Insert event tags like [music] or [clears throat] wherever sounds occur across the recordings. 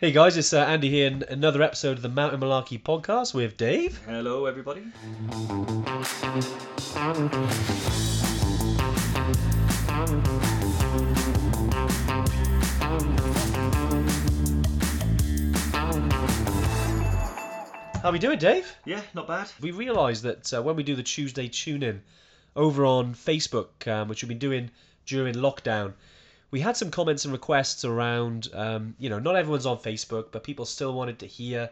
Hey guys, it's uh, Andy here in another episode of the Mountain Malarkey podcast with Dave. Hello, everybody. How we doing, Dave? Yeah, not bad. We realised that uh, when we do the Tuesday tune-in over on Facebook, um, which we've been doing during lockdown, we had some comments and requests around, um, you know, not everyone's on Facebook, but people still wanted to hear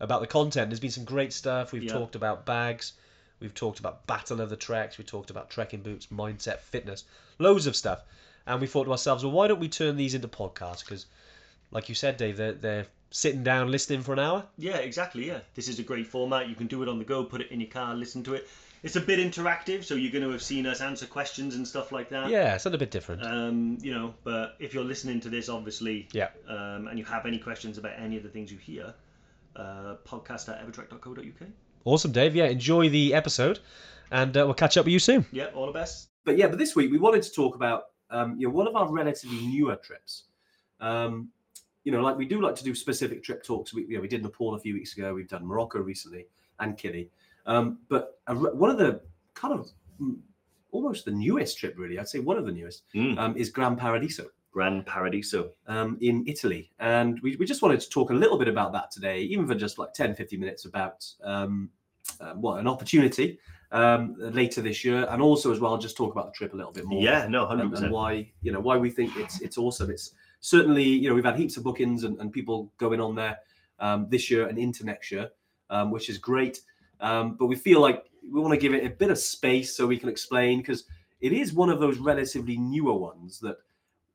about the content. There's been some great stuff. We've Yeah. talked about bags, we've talked about Battle of the Treks, we talked about trekking boots, mindset, fitness, loads of stuff. And we thought to ourselves, well, why don't we turn these into podcasts? Because, like you said, Dave, they're, they're sitting down listening for an hour. Yeah, exactly. Yeah, this is a great format. You can do it on the go, put it in your car, listen to it. It's a bit interactive, so you're going to have seen us answer questions and stuff like that. Yeah, it's a little bit different. Um, you know, but if you're listening to this, obviously, Yeah. um, and you have any questions about any of the things you hear, uh, podcast at evertrek.co.uk. Awesome, Dave. Yeah, enjoy the episode, and uh, we'll catch up with you soon. Yeah, all the best. But yeah, but this week we wanted to talk about um, you know one of our relatively newer trips. Um, you know, like we do like to do specific trip talks. We you know, we did Nepal a few weeks ago. We've done Morocco recently and Kili. Um, but a, one of the kind of mm, almost the newest trip, really, I'd say one of the newest, Mm. um, is Gran Paradiso Gran Paradiso. um, in Italy. And we, we just wanted to talk a little bit about that today, even for just like 10, 15 minutes about um, uh, what an opportunity um, later this year. And also as well, just talk about the trip a little bit more. Yeah, no, hundred And, and why, you know, why we think it's, it's awesome. It's certainly, you know, we've had heaps of bookings and, and people going on there um, this year and into next year, um, which is great. Um, but we feel like we want to give it a bit of space so we can explain because it is one of those relatively newer ones that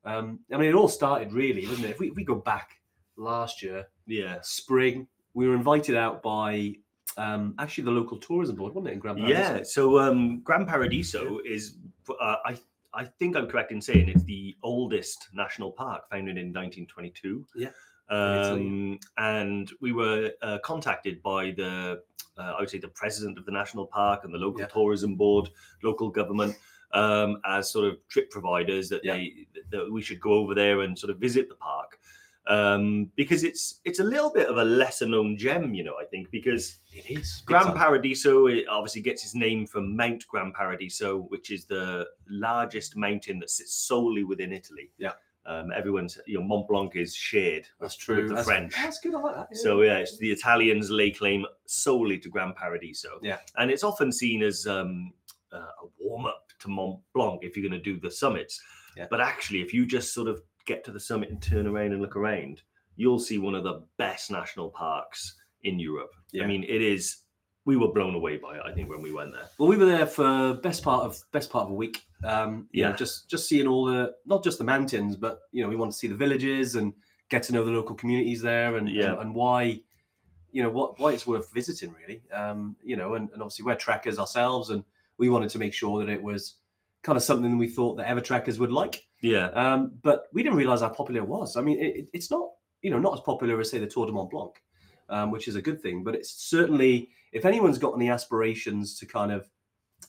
um, I mean, it all started really, doesn't it? If we, if we go back last year, Yeah. spring, we were invited out by um, actually the local tourism board, wasn't it, in Grand Yeah. So um, Gran Paradiso is, uh, I I think I'm correct in saying it's the oldest national park, founded in 1922. Yeah, Um, and we were uh, contacted by the, uh, I would say, the president of the national park and the local Yeah. tourism board, local government, um, as sort of trip providers that Yeah. they that we should go over there and sort of visit the park. Um, because it's it's a little bit of a lesser known gem, you know, I think, because It is. Gran. Paradiso it obviously gets its name from Mount Gran Paradiso, which is the largest mountain that sits solely within Italy. Yeah. Um, everyone's, you know, Mont Blanc is shared. That's with true. the that's, French. That's good. I like that. yeah. So yeah, it's the Italians lay claim solely to Grand Paradiso. Yeah. and it's often seen as um, uh, a warm up to Mont Blanc if you're going to do the summits. Yeah. But actually, if you just sort of get to the summit and turn around and look around, you'll see one of the best national parks in Europe. Yeah. I mean, it is. We were blown away by it. I think when we went there. Well, we were there for best part of best part of a week. Um, you know, Yeah. just just seeing all the not just the mountains, but you know, we want to see the villages and get to know the local communities there, and Yeah. and, and why, you know, what why it's worth visiting really. Um, you know, and, and obviously we're trekkers ourselves, and we wanted to make sure that it was kind of something we thought that ever trekkers would like. Yeah, Um, but we didn't realize how popular it was. I mean, it- it's not, you know, not as popular as say the Tour de Mont Blanc, um, which is a good thing. But it's certainly, if anyone's got any aspirations to kind of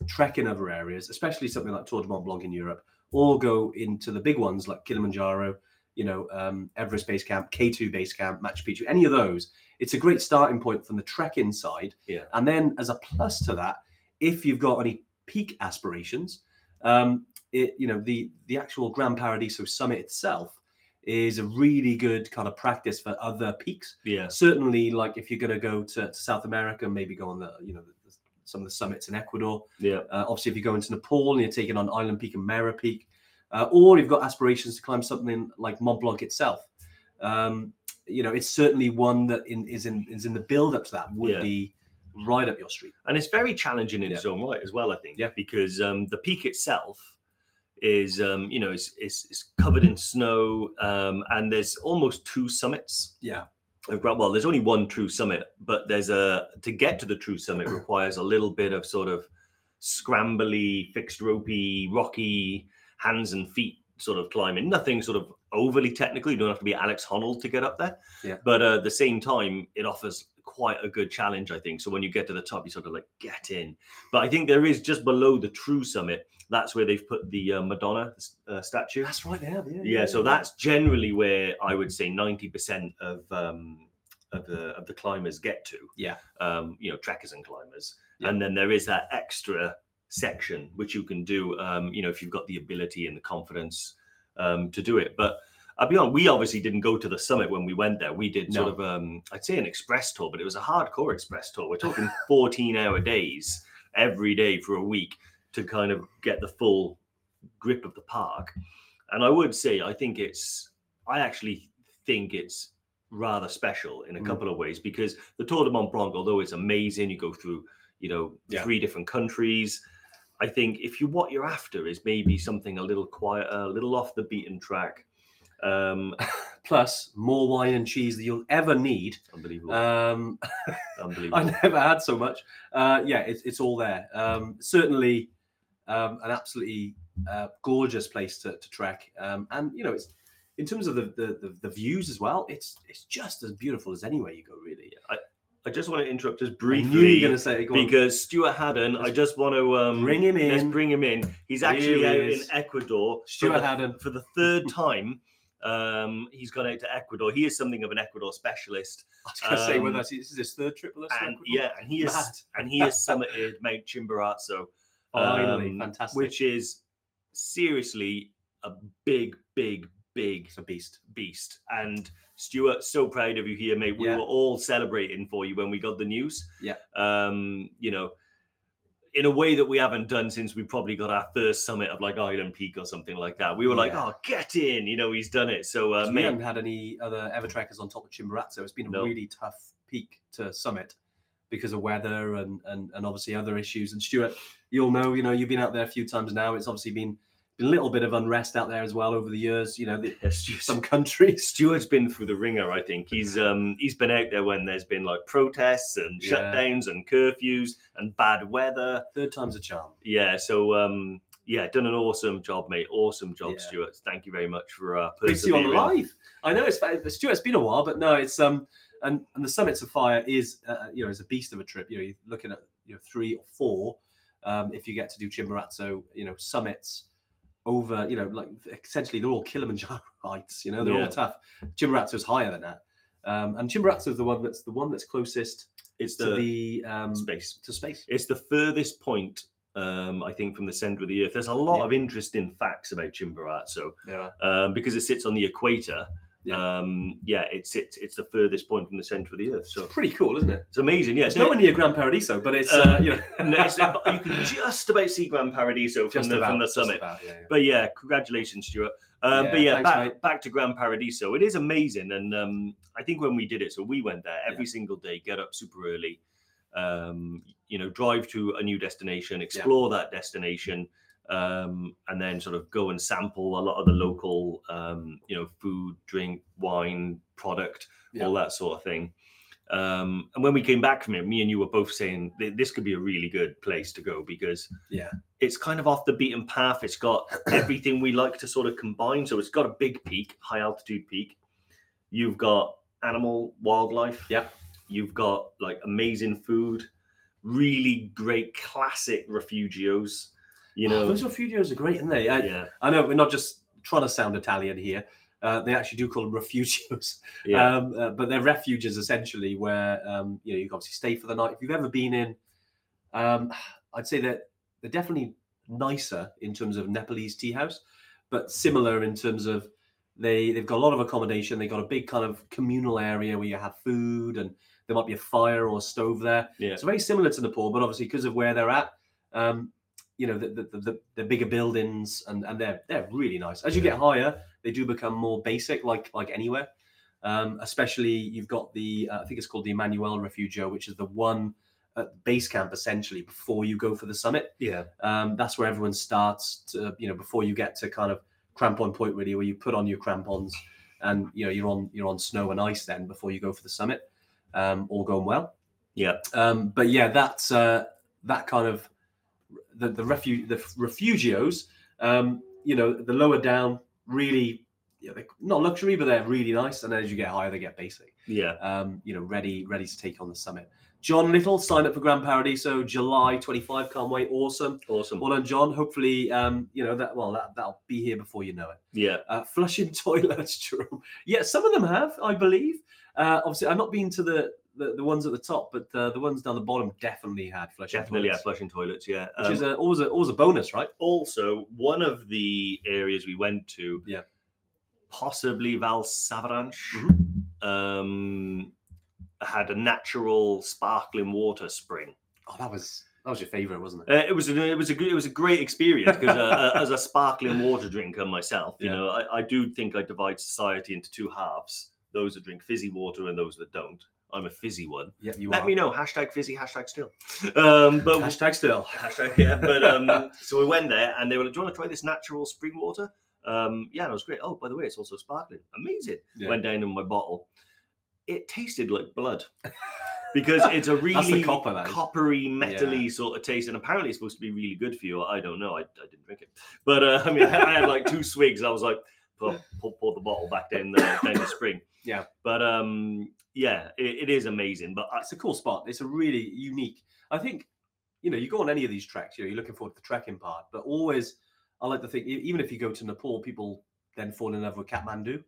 trek in other areas, especially something like Tour de Mont Blanc in Europe, or go into the big ones like Kilimanjaro, you know, um, Everest Base Camp, K2 Base Camp, Machu Picchu, any of those, it's a great starting point from the trekking side. Yeah. And then as a plus to that, if you've got any peak aspirations, um, it you know the the actual Gran Paradiso summit itself is a really good kind of practice for other peaks. yeah, Certainly, like if you're going to go to, to South America, maybe go on the you know the, some of the summits in Ecuador. yeah, Uh, obviously, if you go into Nepal and you're taking on Island Peak and Mera Peak, uh, or you've got aspirations to climb something like Mont Blanc itself, um, you know, it's certainly one that in, is in is in the build up to that would Yeah. be right up your street. and it's very challenging in Yeah. its own right as well. I think. Yeah. because um, the peak itself is, um, you know, it's, it's, it's covered in snow, um, and there's almost two summits. Yeah, well, there's only one true summit, but there's a to get to the true summit [clears throat] requires a little bit of sort of scrambly, fixed ropey, rocky hands and feet sort of climbing. Nothing sort of overly technical. You don't have to be Alex Honnold to get up there. Yeah. But uh, at the same time, it offers quite a good challenge, I think. So when you get to the top, you sort of like get in. But I think there is just below the true summit, That's where they've put the uh, Madonna uh, statue. That's right. there. have. Yeah. Yeah, so that's generally where I would say ninety percent of um, of the of the climbers get to. Yeah. Um, you know, trekkers and climbers, Yeah. and then there is that extra section which you can do. Um, you know, if you've got the ability and the confidence um, to do it. But I'll be honest, we obviously didn't go to the summit when we went there. We did sort of um, I'd say an express tour, but it was a hardcore express tour. We're talking [laughs] fourteen hour days every day for a week to kind of get the full grip of the park. And I would say, I think it's, I actually think it's rather special in a Mm. couple of ways because the Tour de Mont Blanc, although it's amazing, you go through, you know, Yeah. three different countries. I think if you what you're after is maybe something a little quieter, a little off the beaten track. Um, [laughs] Plus more wine and cheese than you'll ever need. unbelievable, Um, [laughs] unbelievable. I never had so much. Uh, yeah, it's, it's all there. Um, certainly um, an absolutely uh, gorgeous place to, to trek. Um, and, you know, it's in terms of the, the, the, the views as well, it's it's just as beautiful as anywhere you go, really. I I just want to interrupt just briefly going to say. Go on. because Stuart Haddon, I Let's just want to um, bring him in. Let's in. bring him in. He's actually out in Ecuador for Stuart the- Haddon. for the third [laughs] time. Um, he's gone out to Ecuador. He is something of an Ecuador specialist, [laughs] I was going to say um, us, this is his third trip with us. and yeah, and he is Mad. and he has summited Mount Chimborazo, Finally, um, fantastic. which is seriously a big, big, big It's a beast. beast. And Stuart, so proud of you here, mate. We Yeah. were all celebrating for you when we got the news. Yeah. Um, you know, in a way that we haven't done since we probably got our first summit of like Island Peak or something like that. We were like, Yeah. oh, get in. You know, he's done it. So, uh, we haven't had any other ever trekkers on top of Chimborazo. It's been a No. really tough peak to summit because of weather and, and and obviously other issues. And Stuart, you'll know, you know, you've been out there a few times now. It's obviously been, been a little bit of unrest out there as well over the years. You know, the, [laughs] some countries. Stuart's been through the ringer. I think he's um he's been out there when there's been like protests and Yeah. shutdowns and curfews and bad weather. Third time's a charm. Yeah. So um yeah, done an awesome job, mate. Awesome job, Yeah. Stuart. Thank you very much for uh, you on live. I know it's Stuart. It's been a while, but no, it's um and and the summits of fire is uh, you know is a beast of a trip. You know, you're looking at you know three or four um, if you get to do Chimborazo. You know, summits over you know like essentially they're all Kilimanjaro heights. You know, they're Yeah. all tough. Chimborazo's higher than that, um, and Chimborazo is the one that's the one that's closest It's to the the um, space. to space. It's the furthest point, um, I think, from the center of the Earth. There's a lot Yeah. of interesting facts about Chimborazo Yeah, um, because it sits on the equator. Yeah. Um, yeah, it's it's it's the furthest point from the center of the Earth. So it's pretty cool, isn't it? it's amazing. Yeah, It's nowhere near Gran Paradiso, but it's uh, Uh, you know No, it's- you can [laughs] just about see Gran Paradiso from just the about from the summit. about, yeah, yeah. But yeah, congratulations, Stuart. Um, Yeah, but yeah, thanks, back, mate. back to Gran Paradiso. It is amazing, and um, I think when we did it, so we went there every single day, get up super early, um, you know, drive to a new destination, explore that destination, um, and then sort of go and sample a lot of the local, um, you know, food, drink, wine, product, Yeah. all that sort of thing. Um, and when we came back from it, me and you were both saying this could be a really good place to go because Yeah. it's kind of off the beaten path. It's got [clears throat] everything we like to sort of combine. So it's got a big peak, high altitude peak. You've got animal, wildlife. Yeah. You've got like amazing food, really great classic refugios. You Oh, know, those refugios are great, aren't they? I, yeah, I know we're not just trying to sound Italian here. Uh, they actually do call them refugios, yeah, um, uh, but they're refuges essentially where um, you know you can obviously stay for the night. If you've ever been in, um, I'd say that they're definitely nicer in terms of Nepalese tea house, but similar in terms of they they've got a lot of accommodation. They've got a big kind of communal area where you have food and there might be a fire or a stove there. yeah. It's very similar to Nepal, but obviously because of where they're at, um, you know, the, the, the, the bigger buildings and, and they're they're really nice. As you get higher, they do become more basic, like like anywhere. Um, especially you've got the uh, I think it's called the Emmanuel Refugio, which is the one at base camp essentially before you go for the summit. yeah. Um, that's where everyone starts to you know before you get to kind of crampon point really, where you put on your crampons and you know you're on you're on snow and ice then before you go for the summit. Um, all going well. Yeah. Um, but yeah, that's uh, that kind of the the refu- the refugios. Um, you know, the lower down, really yeah, they're not luxury, but they're really nice. And as you get higher, they get basic. Yeah. Um, you know, ready ready to take on the summit. John Little signed up for Grand Paradiso July 25. Can't wait. Awesome. Awesome. Well done, John. Hopefully, um, you know that. Well, that that'll be here before you know it. Yeah. Uh, flushing [laughs] toilets, Jerome. Yeah, some of them have, I believe. Uh, obviously, I've not been to the the, the ones at the top, but uh, the ones down the bottom definitely had flushing. Definitely, toilets, flushing toilets. Yeah. which Um, is a, always a always a bonus, right? also one of the areas we went to. Yeah. Possibly Valsavarenche. Mhm. Um, had a natural sparkling water spring. Oh, that was that was your favorite, wasn't it? Uh, it was a, it was a it was a great experience because uh, [laughs] uh, as a sparkling water drinker myself, you Yeah. know, I, I do think I divide society into two halves: those that drink fizzy water and those that don't. I'm a fizzy one. Yeah, you Let are. me know. Hashtag fizzy. Hashtag still. Um, but [laughs] Hashtag still. hashtag yeah. But um, [laughs] so we went there and they were like, "Do you want to try this natural spring water?" Um, yeah, and it was great. Oh, by the way, it's also sparkling. Amazing. Yeah. Went down in my bottle. It tasted like blood because it's a [laughs] really copper, coppery, metally sort of taste, and apparently it's supposed to be really good for you. I don't know. I, I didn't drink it, but uh, I mean, I had like two swigs. I was like, pour, pour, pour the bottle back down the, down the spring. Yeah. but um, yeah, it, it is amazing. But It's a cool spot. It's a really unique. I think, you know, you go on any of these treks, you know, you're looking forward to the trekking part, but always, I like to think, even if you go to Nepal, people then fall in love with Kathmandu,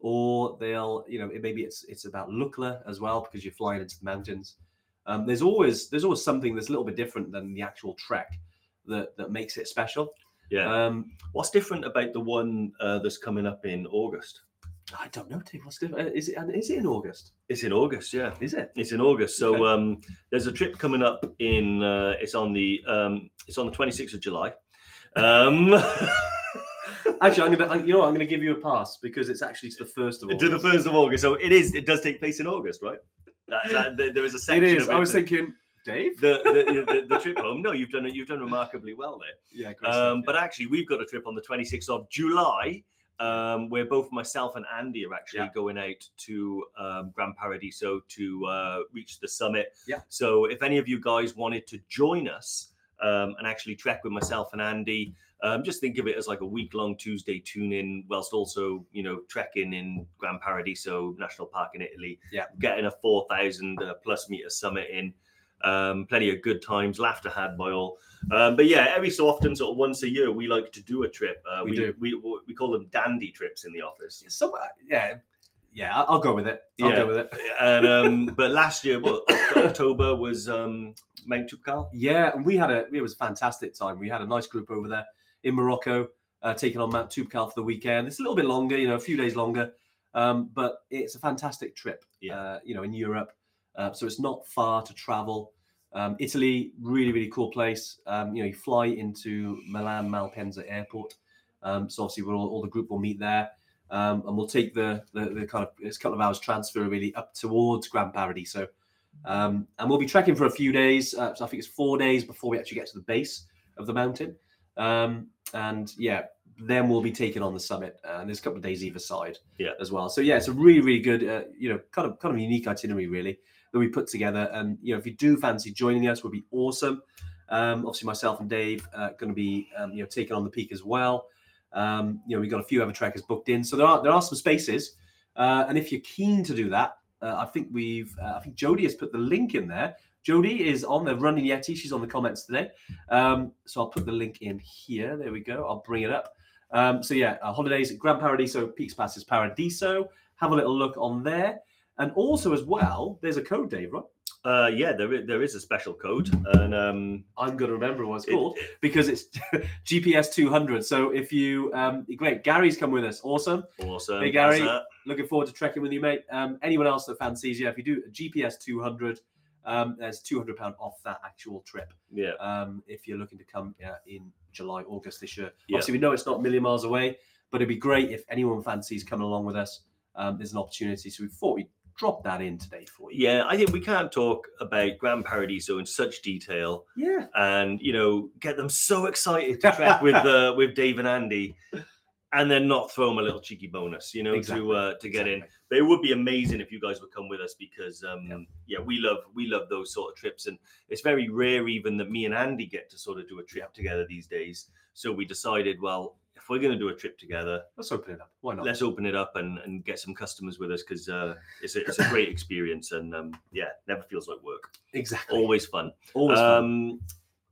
or they'll, you know, it, maybe it's it's about Lukla as well because you're flying into the mountains. Um, there's always there's always something that's a little bit different than the actual trek that that makes it special. yeah. Um, What's different about the one uh, that's coming up in August? I don't know, Dave. What's different? Is it is it in August? It's in August, yeah. Is it? It's in August. So Okay. um, there's a trip coming up in. Uh, it's on the. Um, it's on the 26th of July. Um, [laughs] Actually, I'm gonna, you know, I'm gonna give you a pass because it's actually to the first of all. to the first of August. So it is. It does take place in August, right? That, that, there- is a section. is. Of I was that- thinking, Dave. the, the, the, the trip home. No, you've done it. You've done remarkably well there. [laughs] Yeah, Um, stuff, but actually, we've got a trip on the 26th of July, um, where both myself and Andy are actually Yeah. going out to um, Grand Paradiso to uh, reach the summit. Yeah. So if any of you guys wanted to join us um, and actually trek with myself and Andy, um, just think of it as like a week-long Tuesday tune-in, whilst also you know trekking in Grand Paradiso National Park in Italy. Yeah. Getting a 4,000 uh, plus meter summit in. Um, plenty of good times, laughter had by all. Um, but yeah, every so often, sort of once a year, we like to do a trip. Uh, We we, do. We, we call them dandy trips in the office. yeah. Some, yeah, yeah. I'll, I'll go with it. I'll Yeah. go with it. [laughs] And um, but last year, well, [coughs] October was um, Mount Toubkal. Yeah, and we had a it was a fantastic time. We had a nice group over there in Morocco, uh, taking on Mount Toubkal for the weekend. It's a little bit longer, you know, a few days longer, um, but it's a fantastic trip. Yeah. Uh, you know, in Europe, uh, so it's not far to travel. Um, Italy, really, really cool place. Um, you know, you fly into Milan Malpensa Airport. Um, so obviously, we're all, all the group will meet there, um, and we'll take the, the the kind of it's a couple of hours transfer really up towards Grand Paradiso. Um, and we'll be trekking for a few days. Uh, so I think it's four days before we actually get to the base of the mountain. Um, and yeah, then we'll be taking on the summit. Uh, and there's a couple of days either side Yeah. as well. So yeah, it's a really, really good, uh, you know, kind of kind of unique itinerary really that we put together. And you know, if you do fancy joining us, would be awesome. Um, obviously, myself and Dave uh, going to be um, you know taking on the peak as well. Um, you know, we've got a few other trekkers booked in, so there are there are some spaces. Uh, and if you're keen to do that, uh, I think we've uh, I think Jody has put the link in there. Jody is on the running Yeti. She's on the comments today. Um, so I'll put the link in here. There we go. I'll bring it up. Um, so yeah, uh, holidays at Grand Paradiso, Peaks Passes Paradiso. Have a little look on there. And also as well, there's a code, Dave, right? Uh, yeah, there is, there is a special code, and um, I'm going to remember what it's it- called because it's [laughs] GPS 200. So if you, um, great, Gary's come with us. Awesome. awesome. Hey, Gary. Looking forward to trekking with you, mate. Um, anyone else that fancies you, if you do a GPS 200, um, there's 200 pound off that actual trip. yeah, Um, if you're looking to come uh, in July, August this year. Yeah. Obviously, we know it's not a million miles away, but it'd be great if anyone fancies coming along with us. Um, there's an opportunity. So we thought we'd drop that in today for you. yeah. I think we can't talk about Grand Paradiso in such detail Yeah. and you know get them so excited to trek [laughs] with uh, with Dave and Andy, and then not throw them a little cheeky bonus, you know, Exactly, to uh, to get in. But it would be amazing if you guys would come with us because um, Yeah. yeah. we love we love those sort of trips, and it's very rare even that me and Andy get to sort of do a trip together these days. So we decided, well, if we're going to do a trip together, Let's open it up. Why not? let's open it up and, and get some customers with us because uh, it's, a, it's a great experience and um, yeah, never feels like work. exactly. Always fun. Always fun. Um,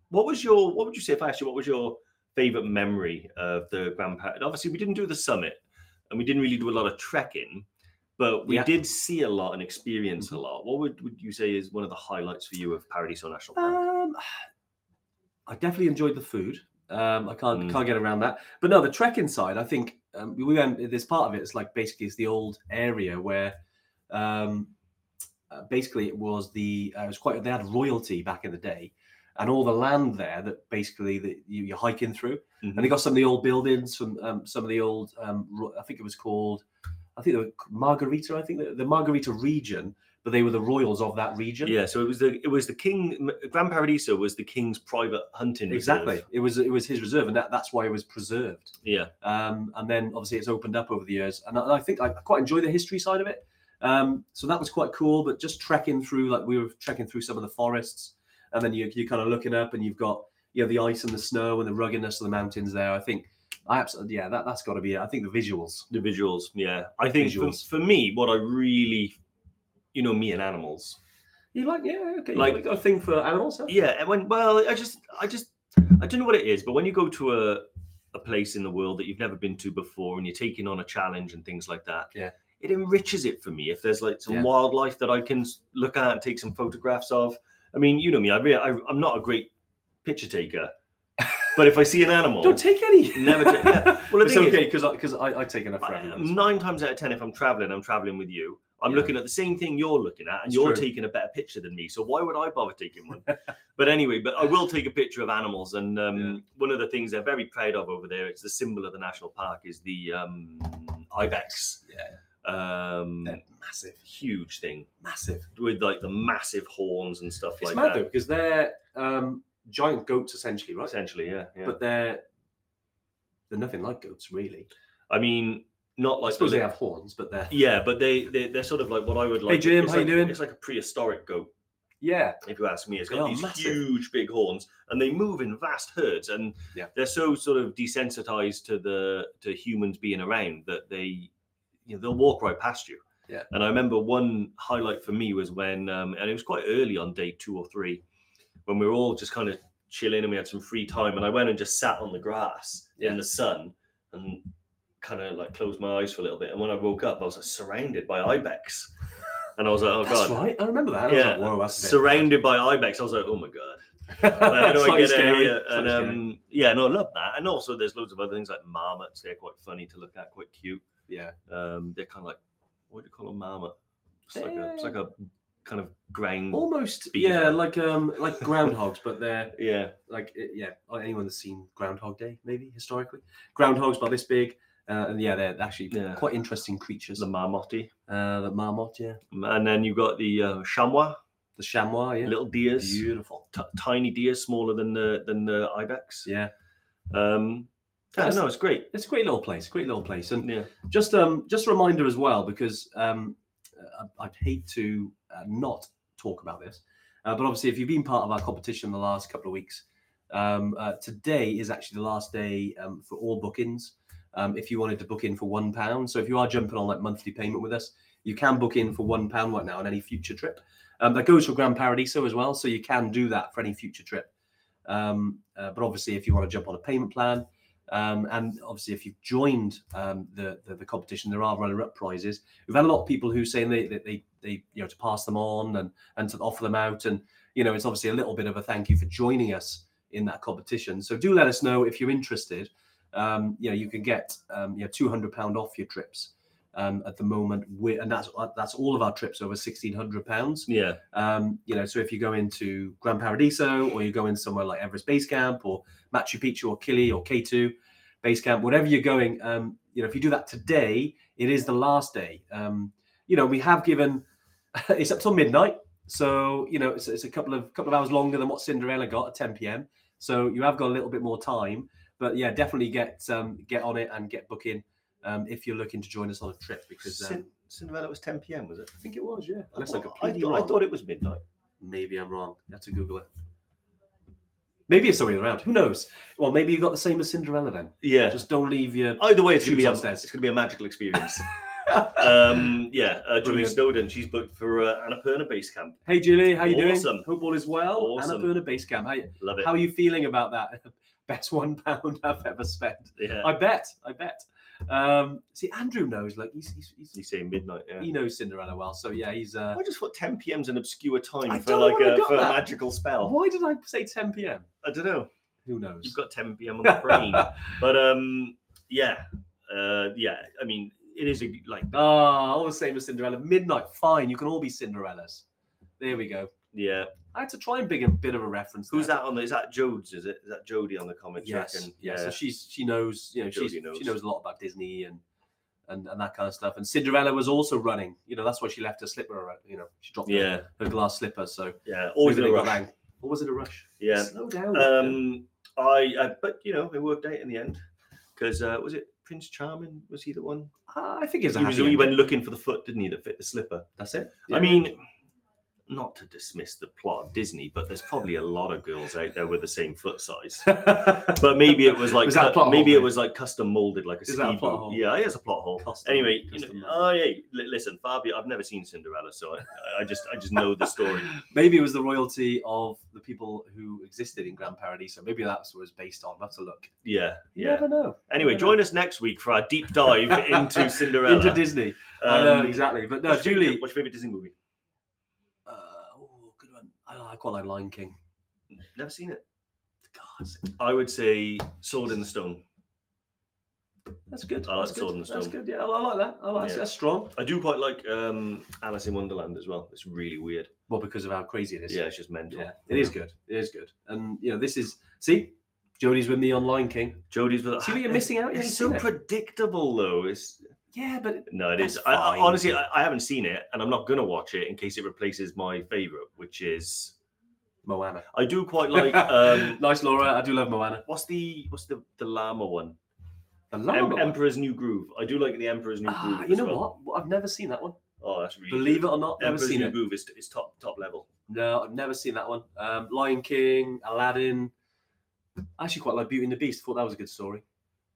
what was your what would you say if I asked you what was your favorite memory of the Grand? Obviously, we didn't do the summit and we didn't really do a lot of trekking, but we Yeah. did see a lot and experience Mhm. a lot. What would, would you say is one of the highlights for you of Paradiso National Park? Um, I definitely enjoyed the food. Um, I can't Mm. can't get around that. But no, the trekking side, I think um, we went. This part of it is like basically it's the old area where, um, uh, basically it was the uh, it was quite they had royalty back in the day, and all the land there that basically that you, you're hiking through, and they got some of the old buildings from um, some of the old. Um, I think it was called. I think the Margarita. I think the, the Margarita region, but they were the royals of that region. Yeah, so it was the it was the king. Grand Paradiso was the king's private hunting. reserve. Exactly. It was it was his reserve, and that, that's why it was preserved. Yeah, Um, and then obviously it's opened up over the years, and I, I think I quite enjoy the history side of it. Um, so that was quite cool. But just trekking through, like we were trekking through some of the forests, and then you you're kind of looking up, and you've got you know the ice and the snow and the ruggedness of the mountains there. I think I absolutely yeah that that's got to be it. I think the visuals. the visuals. Yeah, I think for, for me, what I really, you know, me and animals. You like yeah okay you Like- like got a thing for animals? Huh? Yeah, and when well, I just I just I don't know what it is, but when you go to a a place in the world that you've never been to before and you're taking on a challenge and things like that, Yeah. it enriches it for me. If there's like some Yeah. wildlife that I can look at and take some photographs of. I mean, you know me, I, really, I I'm not a great picture taker, [laughs] but if I see an animal, Don't take any. Never take- yeah. [laughs] Well, it's okay because because I, I take enough I- nine times out of ten, if I'm traveling, I'm traveling with you. I'm Yeah. looking at the same thing you're looking at, and It's you're true. taking a better picture than me. So why would I bother taking one? [laughs] but anyway, but I will take a picture of animals, and um, Yeah. one of the things they're very proud of over there. It's the symbol of the national park is the um, ibex. Yeah, Um, massive, huge thing massive. with like the massive horns and stuff like that. It's like mad that. though because they're um, giant goats essentially, right? Essentially, yeah, yeah. But they're they're nothing like goats, really. I mean, not I like suppose the they have horns, but they're Yeah, but they, they they're sort of like what I would like. Hey Jim, it's how you like- doing? It's like a prehistoric goat. yeah, if you ask me. It's got these massive. huge big horns and they move in vast herds and Yeah. they're so sort of desensitized to the to humans being around that they you know they'll walk right past you. Yeah. And I remember one highlight for me was when um and it was quite early on day two or three when we were all just kind of chilling and we had some free time and I went and just sat on the grass Yeah. in the sun and kind of like closed my eyes for a little bit and when I woke up I was like surrounded by ibex and I was like oh that's god right. I remember that. I yeah, like, Whoa, that's surrounded by ibex. I was like, oh my god. [laughs] Like, how do I get scary, here? And um, yeah, no, I love that. And also, there's loads of other things like marmots. They're quite funny to look at, quite cute. yeah, Um, they're kind of like, what do you call a marmot? It's like a, it's like a kind of ground. almost Beaver. yeah, like um like groundhogs, but they're [laughs] Yeah, like yeah. Anyone that's seen Groundhog Day, maybe historically, groundhogs about this big, uh, and yeah, they're actually Yeah. quite interesting creatures. the marmotte. Uh, the marmot, yeah, And then you've got the uh, chamois, the chamois, yeah, little deers, beautiful, t- tiny deer, smaller than the than the ibex. yeah. Um, yeah, That's- no, it's great. It's a great little place, great little place, and Yeah, just um just a reminder as well because um uh, I'd hate to uh, not talk about this, uh, but obviously if you've been part of our competition the last couple of weeks, um, uh, today is actually the last day um, for all bookings. Um, if you wanted to book in for one pound, so if you are jumping on like monthly payment with us, you can book in for one pound right now on any future trip. Um, that goes for Grand Paradiso as well, so you can do that for any future trip. Um, uh, but obviously, if you want to jump on a payment plan, um, and obviously, if you've joined um, the, the the competition, there are runner-up prizes. We've had a lot of people who saying they, they they they you know to pass them on and and to offer them out, and you know it's obviously a little bit of a thank you for joining us in that competition. So do let us know if you're interested. Um, you know you can get um, you know two hundred pound off your trips um, at the moment, we and that's that's all of our trips over sixteen hundred pounds. yeah, Um, you know, so if you go into Gran Paradiso or you go in somewhere like Everest Base Camp or Machu Picchu or Kili or K2 Base Camp, whatever you're going, um, you know, if you do that today, it is the last day. Um, you know, we have given [laughs] it's up till midnight, so you know it's, it's a couple of couple of hours longer than what Cinderella got at 10 p.m. So you have got a little bit more time, but yeah, definitely get um, get on it and get booking um, if you're looking to join us on a trip because um, Cinderella was 10 p.m. Was it? I think it was yeah. Unless I, I thought- I, completely thought- I thought it was midnight. Maybe I'm wrong. You have to Google it. Maybe it's the way around. Who knows? Well, maybe you got the same as Cinderella then. Yeah. Just don't leave your. Either way, it's gonna be a, it's gonna be a magical experience. [laughs] um, yeah, uh, Julie Snowden. She's booked for uh, Annapurna Base Camp. Hey Julie, how you Awesome. doing? Hope all is well. Awesome. Annapurna Base Camp. How, Love it. how are you feeling about that? Best one pound I've ever spent. yeah. I bet. I bet. Um, see, Andrew knows. Like he's, he's, he's you say midnight. Yeah. he knows Cinderella well. So yeah, he's. Uh, I just thought 10 p.m.'s an obscure time I for like a, got for a magical spell. why did I say 10 p.m.? I don't know. Who knows? You've got 10 p.m. on the brain, [laughs] but um, yeah, uh, yeah. I mean, it is a, like Ah, all the same as Cinderella. Midnight, fine. You can all be Cinderellas. There we go. yeah. I had to try and bring a bit of a reference. Who's there. that on? The, is that Jodes? Is it? Is that Jodie on the comments? Yes, yeah. So she's she knows, you know, she's, knows. she knows a lot about Disney and and and that kind of stuff. And Cinderella was also running. You know, that's why she left her slipper. around, You know, she dropped her- Yeah. her, glass slipper. So Yeah. Always in a rush. banged. Or was it a rush? Yeah. Slow down. Um, I, I, but you know, it worked out in the end because uh, was it Prince Charming? Was he the one? Ah, I think it's a He, was, he went looking for the foot, didn't he, that fit the slipper? That's it. I mean, not to dismiss the plot of Disney, but there's probably a lot of girls out there with the same foot size. [laughs] But maybe it was like Was that a cu- plot maybe hole, it was like custom molded, like a Is that a plot hole? Yeah, it is a plot hole. Custom- Anyway, you know, oh yeah, listen, Fabio, I've never seen Cinderella, so I, I just, I just know the story. [laughs] maybe it was the royalty of the people who existed in Grand Paradiso. Maybe that's what it was based on. Let's a look. Yeah, yeah. You never know. Anyway, never join us next week for our deep dive [laughs] into Cinderella. Into Disney. I know Um, exactly. But no, Julie. What's your favorite Disney movie? Uh, oh, good one. I, I quite like Lion King. Never seen it. God, I would say Sword in the Stone. that's good. I like that's Sword good. and That's Stone. That's good. Yeah, I, I like that. I like Yeah. that's strong. I do quite like um, Alice in Wonderland as well. It's really weird. Well, because of how crazy it is. Yeah, it's just mental. yeah. It is good. It is good. And you know, this is see, Jodie's with me on Lion King. Jodie's with See what you're missing out? You It's haven't so seen it. predictable though. It's Yeah, but no, it is. I, I, honestly, I, I haven't seen it, and I'm not gonna watch it in case it replaces my favorite, which is Moana. I do quite [laughs] like. um nice, Laura. I do love Moana. What's the what's the the llama one? The llama. one. Emperor's New Groove. I do like the Emperor's New Ah, Groove. you know well. what? I've never seen that one. Oh, that's really Believe good. it or not, never Emperor's seen New it. Groove is, is top top level. No, I've never seen that one. Um, Lion King, Aladdin. I actually quite like Beauty and the Beast. I thought that was a good story.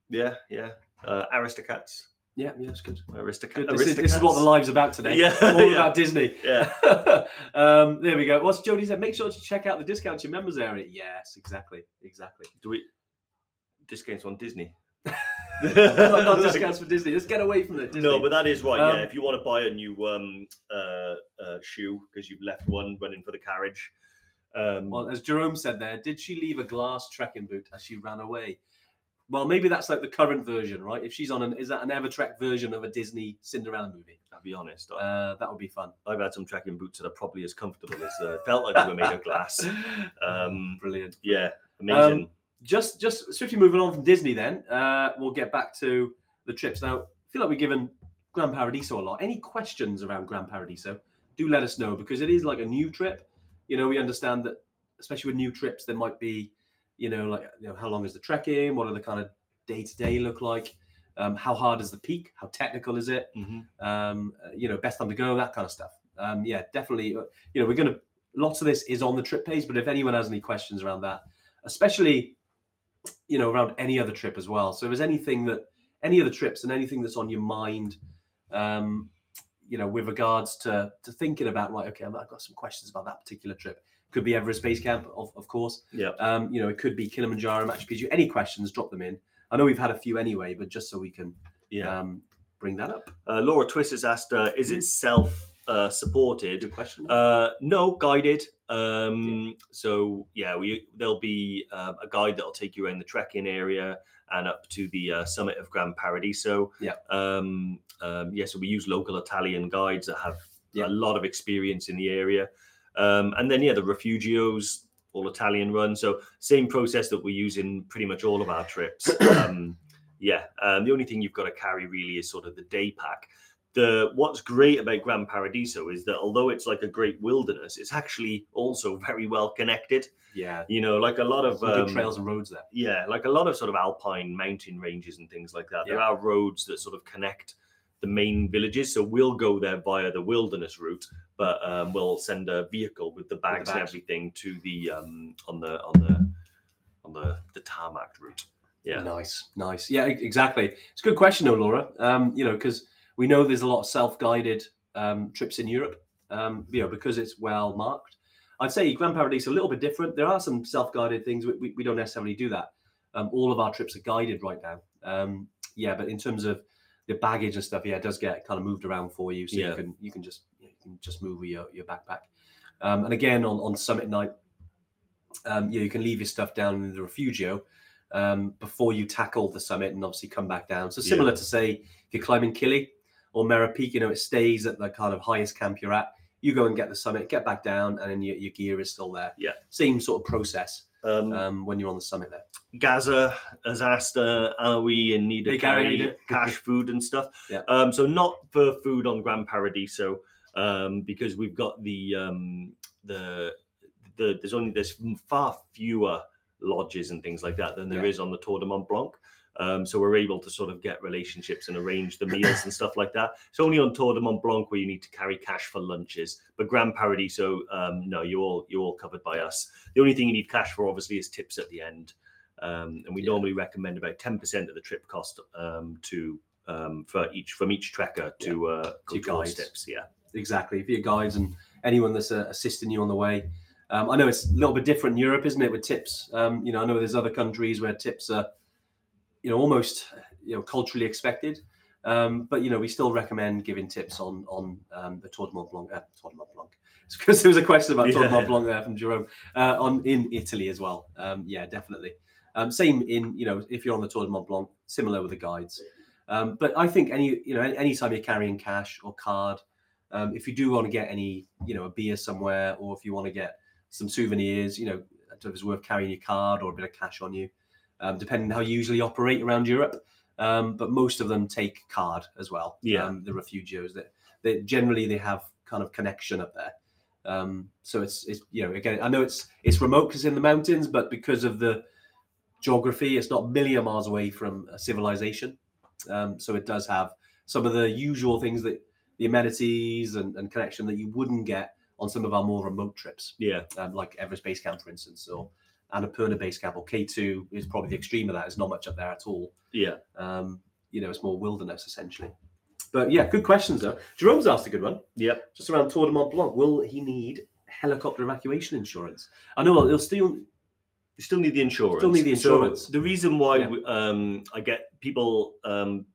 Yeah, yeah. Uh, Aristocats. Yeah, yeah, it's good. Aristocat. good. This, is, this is what the live's about today. Yeah, [laughs] all yeah. about Disney. Yeah. [laughs] um, there we go. What's Jody said? Make sure to check out the discounts your members area. Yes, exactly, exactly. Do we discounts on Disney? [laughs] not, not discounts for Disney. Let's get away from it. Disney. No, but that is right. Um, yeah, if you want to buy a new um uh, uh shoe because you've left one running for the carriage. Um, Well, as Jerome said there, did she leave a glass trekking boot as she ran away? Well, maybe that's like the current version, right? If she's on an, is that an Evertrek version of a Disney Cinderella movie? I'll be honest. I, Uh, that would be fun. I've had some trekking boots that are probably as comfortable as uh, felt like they were made of glass. [laughs] Um, Brilliant. yeah, amazing. Just, just swiftly moving on from Disney, then uh, we'll get back to the trips. Now, I feel like we've given Grand Paradiso a lot. Any questions around Grand Paradiso? Do let us know because it is like a new trip. You know, we understand that, especially with new trips, there might be, you know, like you know, how long is the trekking? What are the kind of day to day look like? Um, how hard is the peak? How technical is it? Mhm. um, uh, you know, best time to go, that kind of stuff. Um, yeah, definitely. uh, You know, we're going to, lots of this is on the trip page, but if anyone has any questions around that, especially, you know, around any other trip as well. So if there's anything that, any other trips and anything that's on your mind, um, you know, with regards to to thinking about, right, okay, I've got some questions about that particular trip. Could be Everest Base Camp, of, of course. Yeah. Um, you know, it could be Kilimanjaro, Machu Picchu. Any questions, drop them in. I know we've had a few anyway, but just so we can Yeah. um, bring that up. Uh, Laura Twist has asked, uh, is it self uh, supported? Good question. Uh, no, guided. Um, so yeah, we there'll be uh, a guide that'll take you around the trekking area and up to the uh, summit of Gran Paradiso. Yeah. Um, um, yeah, so we use local Italian guides that have Yeah. a lot of experience in the area. Um, and then yeah, the refugios, all Italian run. So same process that we use in pretty much all of our trips. [clears throat] um, yeah, um, the only thing you've got to carry really is sort of the day pack the what's great about Gran Paradiso is that although it's like a great wilderness, it's actually also [laughs] very well connected. yeah, You know, like a lot of um, trails and roads there. yeah, like a lot of sort of alpine mountain ranges and things like that. There are roads that sort of connect the main villages. So we'll go there via the wilderness route, but um, we'll send a vehicle with the bags, and bags. everything to the um, on the on the on the the tarmac route. Yeah. Nice, nice. Yeah, exactly. It's a good question, though, Laura. Um, you know, because we know there's a lot of self-guided um, trips in Europe. Um, you know, because it's well marked. I'd say Grand Paradiso a little bit different. There are some self-guided things. We, we, we don't necessarily do that. Um, all of our trips are guided right now. Um, yeah, but in terms of the baggage and stuff, yeah, it does get kind of moved around for you, so Yeah. you can you can just you can just move your, your backpack. Um, and again, on on summit night, um, yeah, you can leave your stuff down in the refugio um, before you tackle the summit and obviously come back down. So Yeah. similar to say if you're climbing Kili or Mera Peak, you know, it stays at the kind of highest camp you're at. You go and get the summit, get back down, and then your, your gear is still there. Yeah. Same sort of process Um, um, when you're on the summit there. Gaza has asked, uh, are we in need of carry how cash food and stuff? Yeah. Um, so not for food on Grand Paradiso, um, because we've got the um, the the there's only there's far fewer lodges and things like that than there is Yeah. on the Tour de Mont Blanc. Um, so we're able to sort of get relationships and arrange the meals and stuff like that. It's only on Tour de Mont Blanc where you need to carry cash for lunches. But Grand Paradiso, um, no, you're all you're all covered by us. The only thing you need cash for, obviously, is tips at the end. Um, and we Yeah. normally recommend about ten percent of the trip cost um, to um, for each from each trekker to uh, go To guides. tips. Yeah, Exactly. For your guides and anyone that's uh, assisting you on the way. Um, I know it's a little bit different in Europe, isn't it, with tips? Um, you know, I know there's other countries where tips are, you know, almost you know culturally expected. Um, but you know, we still recommend giving tips on on um, the Tour de Mont Blanc. Uh, Tour de Mont Blanc. [laughs] It's because there was a question about Tour de Mont Blanc there from Jerome uh, on in Italy as well. Um, yeah, definitely. Um, same in you know if you're on the Tour de Mont Blanc, similar with the guides. Um, but I think any you know any anytime you're carrying cash or card, um, if you do want to get any you know a beer somewhere or if you want to get some souvenirs, you know, I don't know if it's worth carrying your card or a bit of cash on you, um, depending on how you usually operate around Europe. Um, but most of them take card as well. Yeah. Um, the refugios that they generally they have kind of connection up there. Um, so it's it's you know again I know it's it's remote because in the mountains, but because of the geography, it's not a million miles away from a civilization. Um, so it does have some of the usual things that the amenities and, and connection that you wouldn't get on some of our more remote trips, yeah, um, like Everest Base Camp, for instance, or Annapurna Base Camp, or K2 is probably the extreme of that. There's not much up there at all. yeah. Um, you know, it's more wilderness essentially. But yeah, good questions though. Jerome's asked a good one Yep. just around Tour de Mont Blanc. Will he need helicopter evacuation insurance? I know he'll still You still need the insurance. Still need the So insurance. the reason why Yeah. we- um, I get people um,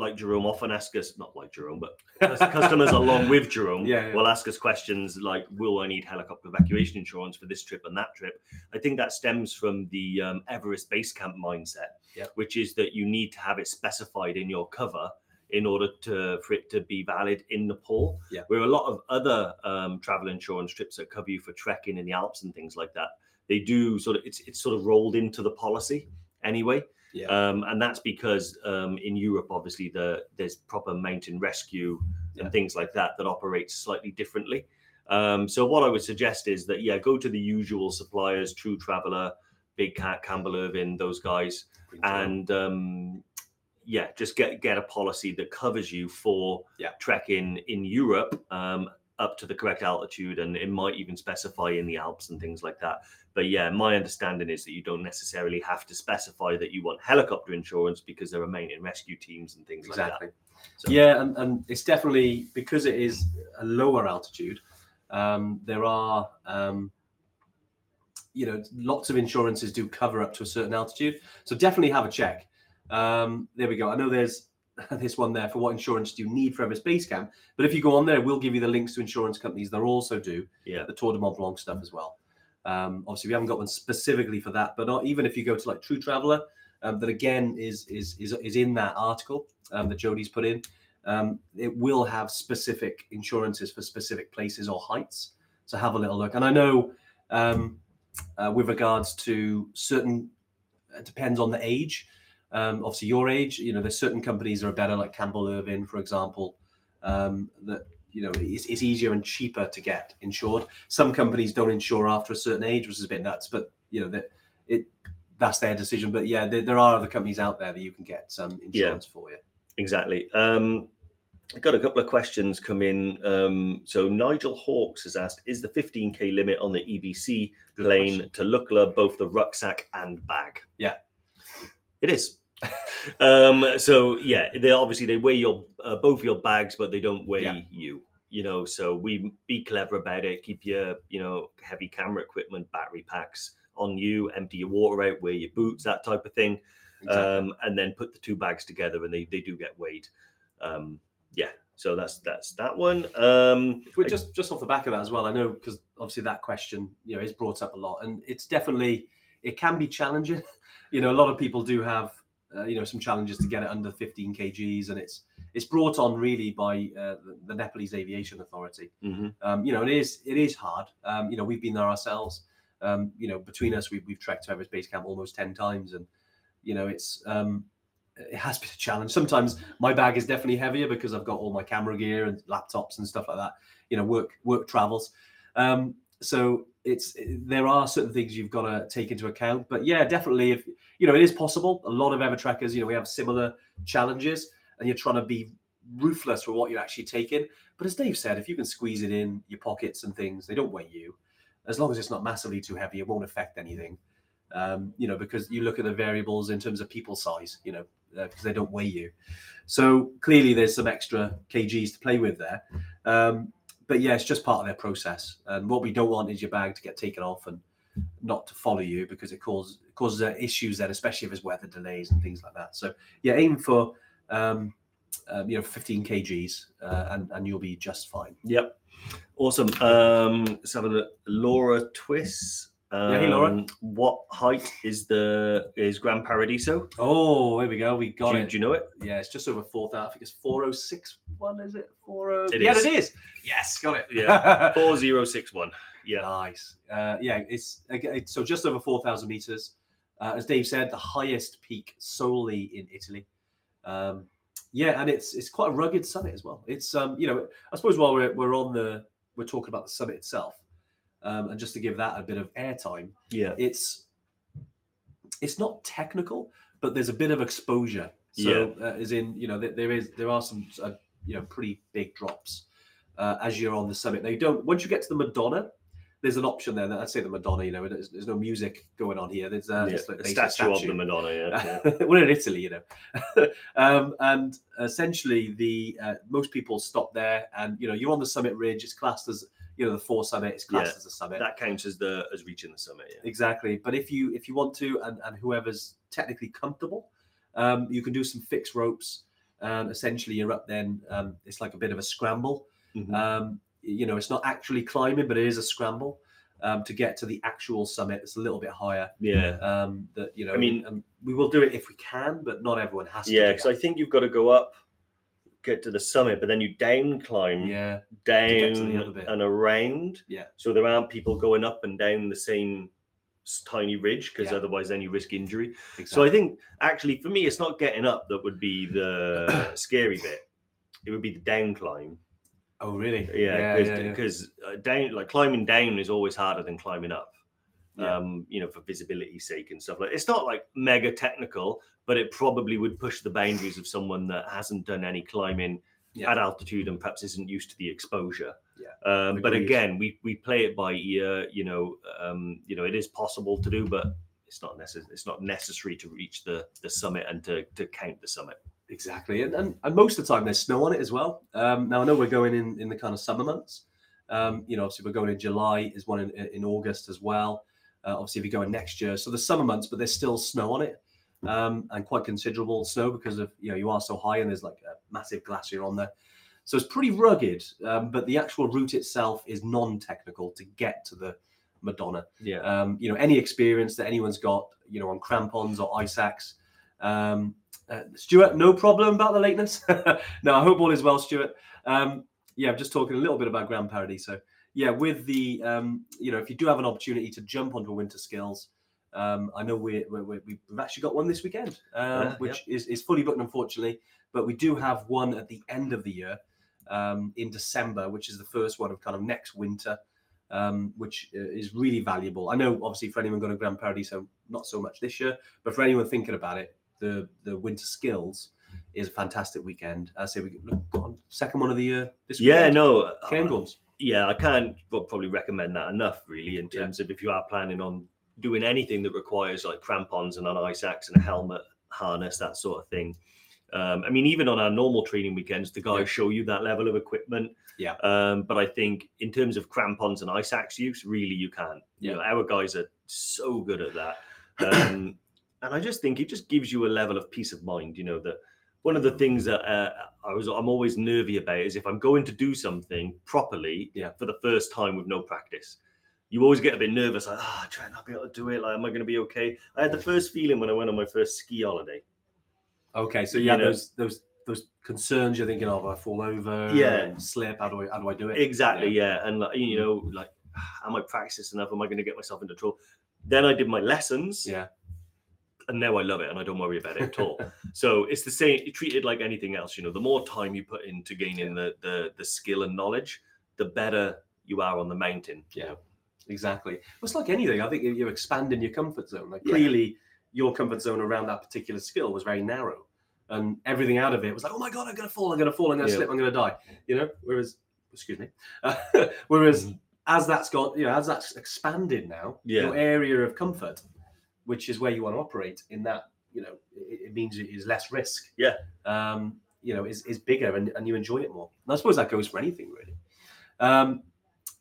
like Jerome often ask us, not like Jerome, but cus- customers along with Jerome [laughs] Yeah, yeah. will ask us questions like, "Will I need helicopter evacuation insurance for this trip and that trip?" I think that stems from the um, Everest base camp mindset, Yeah. which is that you need to have it specified in your cover in order to for it to be valid in Nepal. Yeah. Where a lot of other um, travel insurance trips that cover you for trekking in the Alps and things like that, they do sort of it's it's sort of rolled into the policy anyway. Yeah. Um, and that's because um, in Europe, obviously, the there's proper mountain rescue and things like that that operates slightly differently. Um, so what I would suggest is that yeah, go to the usual suppliers, True Traveller, Big Cat, Campbell Irvine, those guys, and um, yeah, just get get a policy that covers you for Yeah. trekking in Europe um, up to the correct altitude, and it might even specify in the Alps and things like that. But yeah, my understanding is that you don't necessarily have to specify that you want helicopter insurance because there are mountain rescue teams and things exactly. like that. So, Yeah, and, and it's definitely because it is a lower altitude. Um, there are, um, you know, lots of insurances do cover up to a certain altitude. So definitely have a check. Um, there we go. I know there's [laughs] this one there for what insurance do you need for Everest Base Camp. But if you go on there, we'll give you the links to insurance companies that also do Yeah. the Tour de Mont Blanc stuff as well. Um, obviously, we haven't got one specifically for that, but not, even if you go to like True Traveller, um, that again is is is is in that article um, that Jody's put in. Um, it will have specific insurances for specific places or heights. So have a little look. And I know um, uh, with regards to certain, it depends on the age. Um, obviously, your age, you know, there's certain companies that are better, like Campbell Irvine, for example, um, that you know it's, it's easier and cheaper to get insured. Some companies don't insure after a certain age, which is a bit nuts, but you know that it that's their decision. But yeah, there, there are other companies out there that you can get some insurance for you. Exactly. Um, I got a couple of questions come in. Um, so Nigel Hawks has asked, is the 15k limit on the EBC Good plane question. to Lukla both the rucksack and bag? Yeah. It is. [laughs] um, so yeah, they obviously they weigh your uh, both your bags, but they don't weigh Yeah. you. You know, so we be clever about it. Keep your you know heavy camera equipment, battery packs on you. Empty your water out. Wear your boots, that type of thing um, and then put the two bags together and they, they do get weighed. Um, yeah, so that's that's that one. Um, But just just off the back of that as well, I know because obviously that question you know is brought up a lot, and it's definitely it can be challenging. [laughs] You know, a lot of people do have uh, you know some challenges to get it under 15 kgs, and it's it's brought on really by uh, the, the Nepalese Aviation Authority. mhm. Um, you know, it is it is hard. Um, you know, we've been there ourselves. Um, you know, between us, we've we've trekked to Everest Base Camp almost 10 times, and you know, it's um, it has been a challenge. Sometimes my bag is definitely heavier because I've got all my camera gear and laptops and stuff like that. You know, work work travels. Um, so it's there are certain things you've got to take into account. But yeah, definitely, if you know, it is possible. A lot of ever trekkers, you know, we have similar challenges, and you're trying to be ruthless with what you're actually taking. But as Dave said, if you can squeeze it in your pockets and things, they don't weigh you. As long as it's not massively too heavy, it won't affect anything. Um, you know, because you look at the variables in terms of people size, you know, because they don't weigh you. So clearly, there's some extra kgs to play with there. Um, but yeah, it's just part of their process. And what we don't want is your bag to get taken off and not to follow you because it causes causes uh, issues then, especially if there's weather delays and things like that. So yeah, aim for um, um, you know 15 kgs uh, and and you'll be just fine. Yep, awesome. Um, let's have a look. Laura Twiss. Um, Yeah, hey, Laura. What height is the is Grand Paradiso? Oh, there we go. We got do, you- it. do you know it? Yeah, it's just over 4,000. I think it's 4061, is it? 40. It yeah, is. it is. Yes, got it. Yeah. [laughs] Four zero six one. Yeah. Nice. Uh, yeah, it's so just over 4,000 meters. Uh, as Dave said, the highest peak solely in Italy. Um, yeah, and it's it's quite a rugged summit as well. It's um, you know, I suppose while we're we're on the we're talking about the summit itself, um, and just to give that a bit of airtime, Yeah. it's it's not technical, but there's a bit of exposure. So, uh, as in, you know, there, there is there are some uh, you know pretty big drops uh, as you're on the summit. Now, you don't once you get to the Madonna, there's an option there. That I'd say the Madonna. You know, there's, there's no music going on here. There's uh, yeah. just like a basic statue, of the Madonna. Yeah. yeah. [laughs] we're in Italy, you know, [laughs] um, and essentially the uh, most people stop there, and you know you're on the summit ridge. It's classed as you know the four summit. It's classed Yeah, as a summit. that counts as the as reaching the summit. Yeah. Exactly. But if you if you want to, and, and whoever's technically comfortable, um, you can do some fixed ropes. And essentially, you're up. Then um, it's like a bit of a scramble. Mhm. Um, you know, it's not actually climbing, but it is a scramble um, to get to the actual summit. It's a little bit higher. yeah. Um, that you know, I mean- um, we will do it if we can, but not everyone has to. Yeah, because I think you've got to go up, get to the summit, but then you down climb yeah, down get to the other bit. and around. Yeah. So there aren't people going up and down the same tiny ridge because Yeah. otherwise then you risk injury. exactly. So I think actually for me, it's not getting up that would be the [coughs] scary bit. It would be the down climb. oh really? Yeah, yeah, yeah. because uh, down like climbing down is always harder than climbing up. Yeah. Um, you know, for visibility sake and stuff like. It's not like mega technical, but it probably would push the boundaries of someone that hasn't done any climbing Yeah. at altitude and perhaps isn't used to the exposure. Yeah, Um, but again, we we play it by ear. You know, um, you know, it is possible to do, but it's not necessary. It's not necessary to reach the the summit and to to count the summit. Exactly, and, and and most of the time there's snow on it as well. Um, now I know we're going in in the kind of summer months. Um, you know, obviously we're going in July. Is one in, in August as well. Uh, obviously, we're going next year, so the summer months, but there's still snow on it, um, and quite considerable snow because of you know you are so high and there's like a massive glacier on there. So it's pretty rugged, um, but the actual route itself is non-technical to get to the Madonna Yeah. um, you know, any experience that anyone's got, you know, on crampons or ice axe. Um, uh, Stuart, no problem about the lateness. [laughs] no, I hope all is well, Stuart. Um, yeah, I'm just talking a little bit about Grand Paradiso. Yeah, with the, um, you know, if you do have an opportunity to jump onto a winter skills, um, I know we we we we've actually got one this weekend, um, Yeah, which is, is fully booked, unfortunately, but we do have one at the end of the year um, in December, which is the first one of kind of next winter um, which uh, is really valuable. I know, obviously, for anyone going to Grand Paradiso, not so much this year, but for anyone thinking about it, the the winter skills is a fantastic weekend. I say we look on second one of the year this Yeah, weekend. no, uh, Cairngorms. yeah, I can't well, probably recommend that enough, really, in Yeah. terms of if you are planning on doing anything that requires like crampons and an ice axe and a helmet, harness, that sort of thing. Um, I mean, even on our normal training weekends, the guys Yeah. show you that level of equipment. Yeah. Um, but I think in terms of crampons and ice axe use, really, you. You Yeah. know, our guys are so good at that. Um, [coughs] and I just think it just gives you a level of peace of mind. You know that one of the things that uh, I was I'm always nervy about is if I'm going to do something properly Yeah. for the first time with no practice. You always get a bit nervous, like, ah, try not be able to do it. Like, am I going to be okay? I had the first feeling when I went on my first ski holiday. Okay, so You yeah, know- those those those concerns you're thinking of, I fall over, Yeah. slip. How do I how do I do it? Exactly, yeah. And like, you know, like, am I practiced enough? Am I going to get myself into trouble? Then I did my lessons, Yeah, and now I love it, and I don't worry about it at all. [laughs] so it's the same. Treat it like anything else, you know. The more time you put into gaining the the the skill and knowledge, the better you are on the mountain. you Yeah. know. Exactly. Well, it's like anything. I think you're expanding your comfort zone. Like Yeah. clearly, your comfort zone around that particular skill was very narrow, and everything out of it was like, oh my god, I'm gonna fall, I'm gonna fall, I'm gonna Yeah. slip, I'm gonna die. You know. Whereas, excuse me. [laughs] whereas Mhm. as that's got, you know, as that's expanded now, Yeah. your area of comfort, which is where you want to operate in that, you know, it, it means it is less risk. Yeah. Um, you know, is, is bigger and, and you enjoy it more. And I suppose that goes for anything really. Um,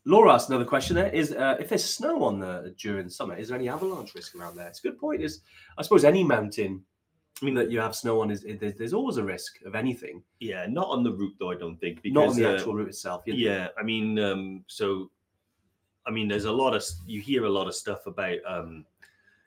Laura asked another question there is uh, if there's snow on the during summer, is there any avalanche risk around there? It's a good point. Is I suppose any mountain I mean that you have snow on is, is there's, there's always a risk of anything, Yeah, not on the route though. I don't think because not on the uh, actual route itself. Yeah i mean um so i mean there's a lot of you hear a lot of stuff about um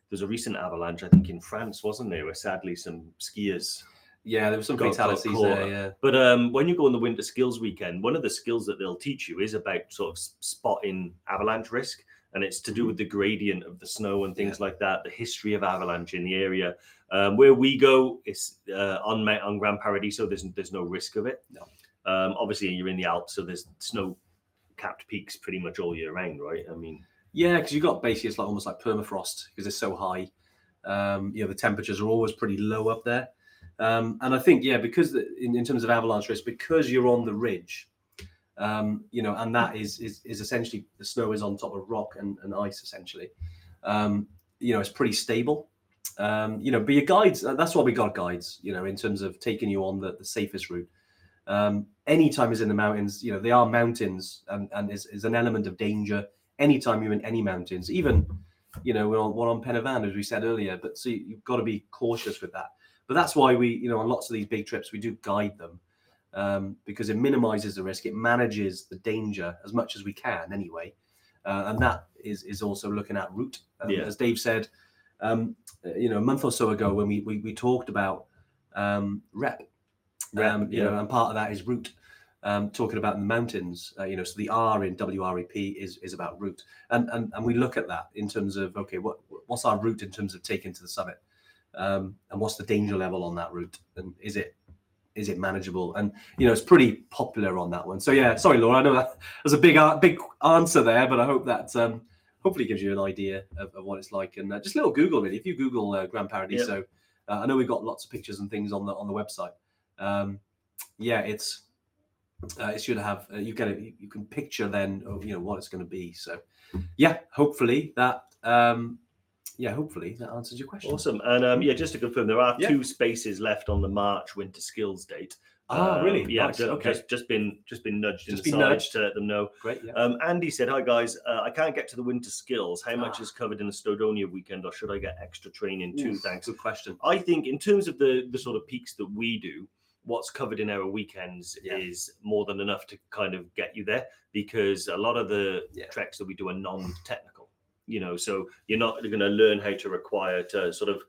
there's a recent avalanche i think in france wasn't there where sadly some skiers yeah, there were some Got- fatalities there. Yeah, but um when you go on the winter skills weekend one of the skills that they'll teach you is about sort of spotting avalanche risk and it's to do with the gradient of the snow and things like that the history of avalanche in the area um, where we go it's uh, on on grand paradiso there's there's no risk of it No. um obviously you're in the alps so there's snow capped peaks pretty much all year round right i mean Yeah, because you've got basically it's like almost like permafrost because it's so high. Um, you know, the temperatures are always pretty low up there. Um, and I think, yeah, because the, in, in terms of avalanche risk, because you're on the ridge, um, you know, and that is is, is essentially the snow is on top of rock and, and ice essentially. Um, you know, it's pretty stable. Um, you know, but your guides, that's why we got guides, you know, in terms of taking you on the, the safest route. Um, anytime is in the mountains, you know, they are mountains and, and is, is an element of danger anytime you're in any mountains, even you know, we're on one on Pen y Fan, as we said earlier. But so you- you've got to be cautious with that. But that's why we, you know, on lots of these big trips, we do guide them um, because it minimizes the risk, it manages the danger as much as we can, anyway. Uh, and that is is also looking at route. Um, Yeah. As Dave said, um, uh, you know, a month or so ago when we we, we talked about um, rep, Rep, um, you yeah. know, and part of that is route. Um, talking about the mountains, uh, you know, so the R in WREP is is about route, and and and we look at that in terms of okay, what what's our route in terms of taking to the summit, um, and what's the danger level on that route, and is it is it manageable? And you know, it's pretty popular on that one. So yeah, sorry, Laura, I know that there's a big big answer there, but I hope that um, hopefully gives you an idea of, of what it's like. And uh, just a little Google really. If you Google uh, Grand Paradiso, uh, I know we've got lots of pictures and things on the on the website. Um, yeah, it's uh, it should have uh, you get it. You can picture then of, you know what it's going to be. So yeah, hopefully that um, yeah, hopefully that answers your question. awesome and um yeah just to confirm there are Yeah. two spaces left on the march winter skills date Ah, Um, really? yeah Nice, ju- okay. just, just been just been nudged Just in the been nudged. to let them know Great. Yeah. Um, Andy said, "Hi guys, uh, I can't get to the winter skills. How much Ah. is covered in the Snowdonia weekend, or should I get extra training too? Ooh, Thanks." Good question. I think in terms of the the sort of peaks that we do, what's covered in our weekends Yeah. is more than enough to kind of get you there because a lot of the Yeah. treks that we do are non-technical. You know, so you're not going to learn how to require to sort of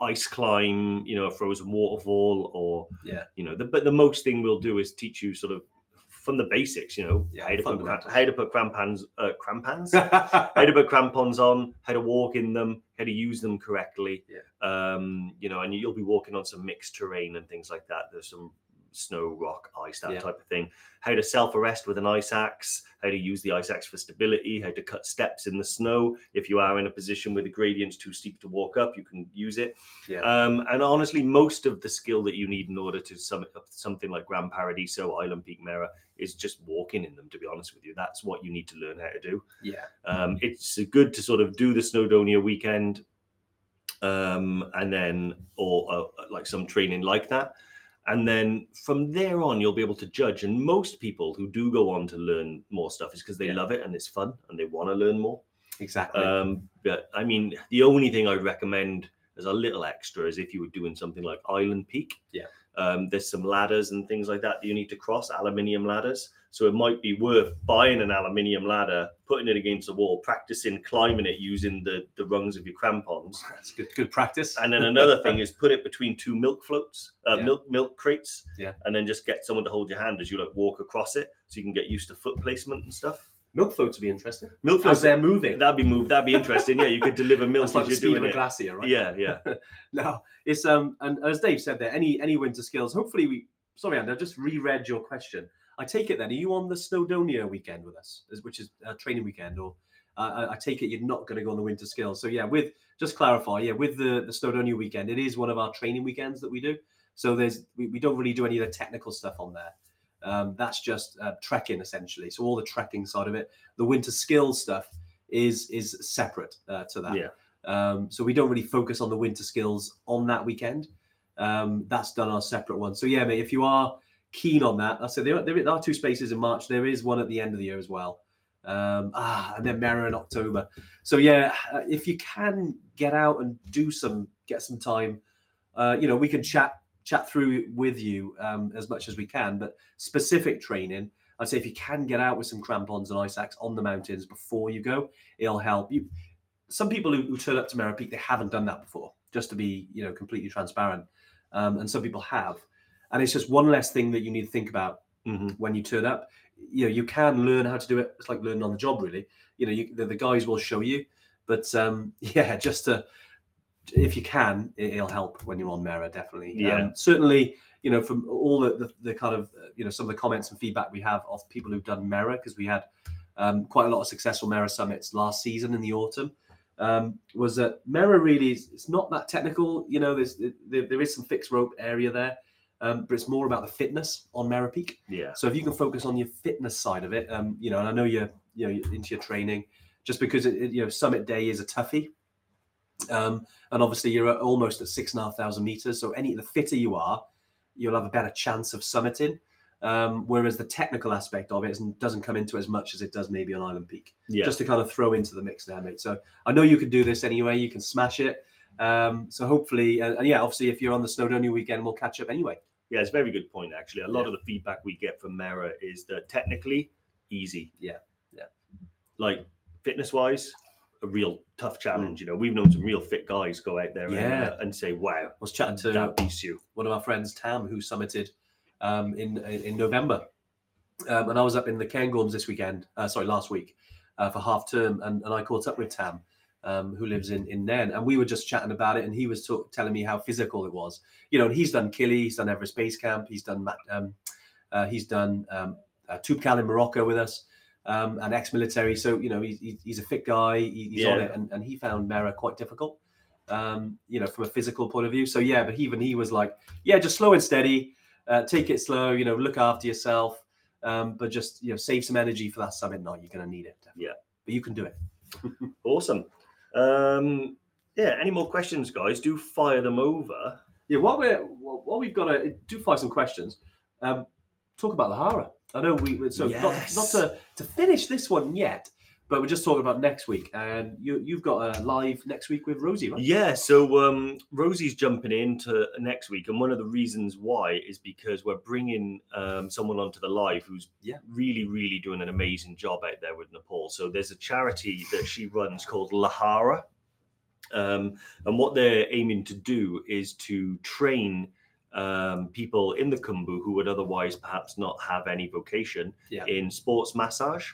ice climb, you know, a frozen waterfall or Yeah. you know, the, but the most thing we'll do is teach you sort of from the basics, you know, Yeah, how to put cram- how to put crampons, uh, crampons, [laughs] how to put crampons on, how to walk in them, how to use them correctly. Yeah. Um, you know, and you'll be walking on some mixed terrain and things like that. There's some snow, rock, ice, that Yeah. type of thing. How to self arrest with an ice axe, how to use the ice axe for stability, how to cut steps in the snow. If you are in a position where the gradient's too steep to walk up, you can use it. Yeah. Um, and honestly, most of the skill that you need in order to summit up something like Grand Paradiso, Island Peak Mera, is just walking in them. To be honest with you, that's what you need to learn how to do. Yeah. Um, it's good to sort of do the Snowdonia weekend, um, and then or uh, like some training like that, and then from there on you'll be able to judge. And most people who do go on to learn more stuff is because they Yeah. love it and it's fun and they want to learn more. Exactly. Um, but I mean, the only thing I'd recommend as a little extra is if you were doing something like Island Peak. Yeah. Um, there's some ladders and things like that that you need to cross, aluminium ladders. So it might be worth buying an aluminium ladder, putting it against the wall, practicing climbing it using the, the rungs of your crampons. [laughs] That's good. Good practice. And then another thing [laughs] is put it between two milk floats, uh, Yeah. milk milk crates. Yeah. And then just get someone to hold your hand as you like walk across it, so you can get used to foot placement and stuff. Milk floats would be interesting. Milk As floats they're moving. That'd be moved. That'd be interesting. Yeah, you could deliver milk That's like as you're speed of doing a glacier, right? Yeah, yeah. [laughs] No, it's um, and as Dave said there, any any winter skills. Hopefully, we. Sorry, Andy, I just reread your question. I take it then. Are you on the Snowdonia weekend with us, which is a training weekend, or uh, I- I take it you're not going to go on the winter skills? So yeah, with just clarify, yeah, with the the Snowdonia weekend, it is one of our training weekends that we do. So there's we, we don't really do any of the technical stuff on there. Um, that's just uh, trekking essentially. So all the trekking side of it, the winter skills stuff is is separate uh, to that. Yeah. Um, so we don't really focus on the winter skills on that weekend. Um, that's done on a separate one. So yeah, mate, if you are keen on that, I said there, are- there are two spaces in March. There is one at the end of the year as well. Um, ah, and then Mera in October. So yeah, uh, if you can get out and do some, get some time, uh, you know, we can chat chat through with you um, as much as we can. But specific training, I'd say if you can get out with some crampons and ice axe on the mountains before you go, it'll help you. Some people who, who turn up to Mera Peak, they haven't done that before. Just to be, you know, completely transparent, um, and some people have, and it's just one less thing that you need to think about hmm when you turn up. You know, you can learn how to do it. It's like learning on the job, really. You know, you, the, the guys will show you, but um, [laughs] yeah, just to if you can, it, will help when you're on Mera, definitely. Yeah. Um, certainly, you know, from all the, the, the kind of, uh, you know, some of the comments and feedback we have of people who've done Mera, because we had um, quite a lot of successful Mera summits last season in the autumn, um, was that Mera really is it's not that technical. You know, there's there, there is some fixed rope area there, um, but it's more about the fitness on Mera Peak. Yeah. So if you can focus on your fitness side of it, um, you know, and I know you're, you know, you're into your training, just because it, it- you know, summit day is a toughie, um, and obviously you're at almost at six and a half thousand meters. So any the fitter you are, you'll have a better chance of summiting. Um, whereas the technical aspect of it doesn't come into as much as it does maybe on Island Peak. Yeah. Just to kind of throw into the mix there, mate. So I know you can do this anyway. You can smash it. Um, so hopefully, uh, and yeah, obviously, if you're on the Snowdonia weekend, we'll catch up anyway. Yeah, it's a very good point actually. A lot Yeah. of the feedback we get from Mera is that technically easy. Yeah, yeah. Like fitness wise, a real tough challenge. You know, we've known some real fit guys go out there and. Yeah. uh, and say, "Wow, I was chatting to that beats you." one of our friends, Tam, who summited um, in in November, um, and I was up in the Cairngorms this weekend. Uh, sorry, last week uh, for half term, and, and I caught up with Tam, um, who lives in in Nairn, and we were just chatting about it, and he was talk, telling me how physical it was. You know, and he's done Kili, he's done Everest Base Camp, he's done Ma- um, uh, he's done um, uh, Toubkal in Morocco with us. Um, and ex-military, so you know he's, he's- he's a fit guy. he- He's on it, and, and he found Mera quite difficult, um, you know, from a physical point of view. So yeah, but even he was like, yeah, just slow and steady, uh, take it slow, you know, look after yourself, um, but just you know, save some energy for that summit night. You're going to need it. definitely. Yeah. but you can do it. [laughs] Awesome. Um, yeah. Any more questions, guys? Do fire them over. Yeah, while we're while we've got to do fire some questions, um, talk about the Hara. I know we so not, Yes. not to to finish this one yet, but we're just talking about next week, and you you've got a live next week with Rosie, right? Yeah, so um, Rosie's jumping into next week, and one of the reasons why is because we're bringing um, someone onto the live who's Yeah. really, really doing an amazing job out there with Nepal. So there's a charity that she runs called Lehara, um, and what they're aiming to do is to train um, people in the Khumbu who would otherwise perhaps not have any vocation Yeah. in sports massage.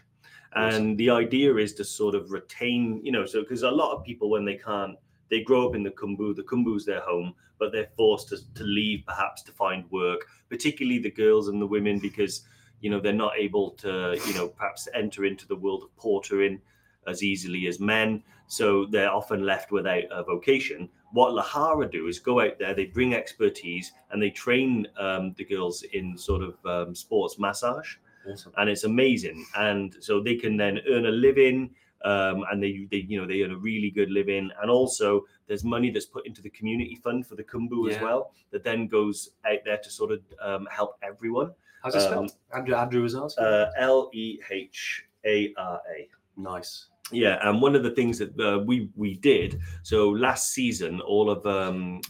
Awesome. And the idea is to sort of retain, you know, so because a lot of people when they can't they grow up in the Khumbu. The Khumbu's their home, but they're forced to, to leave perhaps to find work, particularly the girls and the women, because you know they're not able to you know perhaps enter into the world of portering as easily as men. So they're often left without a vocation. What Lehara do is go out there, they bring expertise, and they train um, the girls in sort of um, sports massage Awesome. and it's amazing. And so they can then earn a living, um, and they, they, you know, they earn a really good living. And also, there's money that's put into the community fund for the Khumbu as well, that then goes out there to sort of um, help everyone. How's it Um, spelled? Andrew Andrew was asking. Uh, L E H A R A. nice. Yeah, and one of the things that uh, we we did so last season, all of um,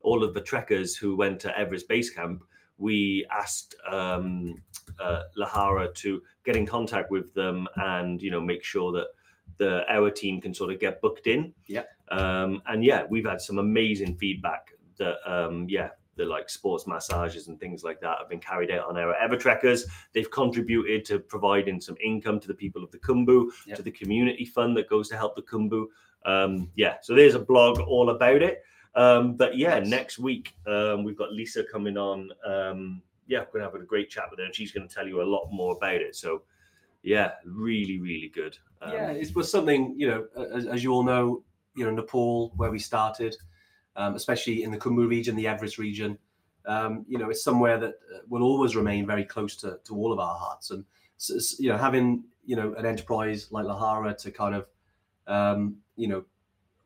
all of the trekkers who went to Everest Base Camp, we asked um, uh, Lehara to get in contact with them and you know make sure that the our team can sort of get booked in. Yeah. Um, and yeah, we've had some amazing feedback that um, yeah. The like sports massages and things like that have been carried out on our Ever Trekkers. They've contributed to providing some income to the people of the Khumbu Yeah. to the community fund that goes to help the Khumbu. Um, yeah, so there's a blog all about it. Um, but yeah, Nice. next week um, we've got Lisa coming on. Um, yeah, we're gonna have a great chat with her, and she's gonna tell you a lot more about it. So yeah, really, really good. Um, yeah, it was something you know, as, as you all know, you know, Nepal, where we started, um, especially in the Khumbu region, the Everest region. Um, you know, it's somewhere that uh, will always remain very close to, to all of our hearts. And s- s- you know, having you know an enterprise like Lehara to kind of um, you know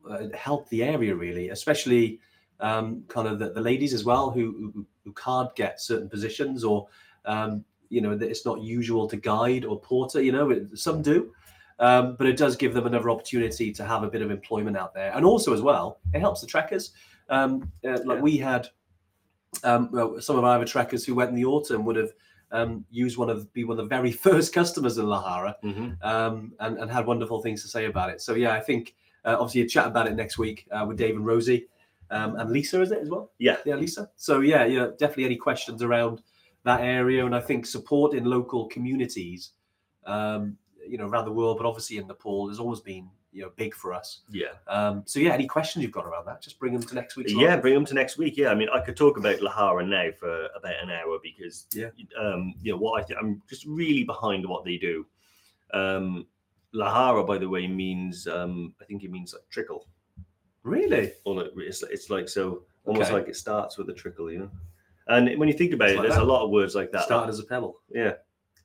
uh, help the area really, especially um, kind of the, the ladies as well who, who who can't get certain positions or um, you know that it's not usual to guide or porter. You know, some do. Um, but it does give them another opportunity to have a bit of employment out there, and also as well, it helps the trekkers. Um, uh, like Yeah. we had um, well, some of our other trekkers who went in the autumn would have um, used one of be one of the very [laughs] first customers in Lehara, mhm. um, and, and had wonderful things to say about it. So yeah, I think uh, obviously you chat about it next week uh, with Dave and Rosie um, and Lisa, is it as well? Yeah. yeah, Lisa. So yeah, yeah, definitely any questions around that area, and I think support in local communities, um, you know, around the world, but obviously in Nepal has always been you know big for us. Yeah. Um, so yeah, any questions you've got around that, just bring them to next week. Yeah, bring them to next week. Yeah, I mean, I could talk about Lehara now for about an hour because, Yeah. um, you know, what I think I'm just really behind what they do. Um, Lehara, by the way, means um, I think it means like trickle. really. Or it's it's like so almost Okay. like it starts with a trickle, you know. And when you think about It's it, like there's that. a lot of words like that. Started as a pebble. yeah,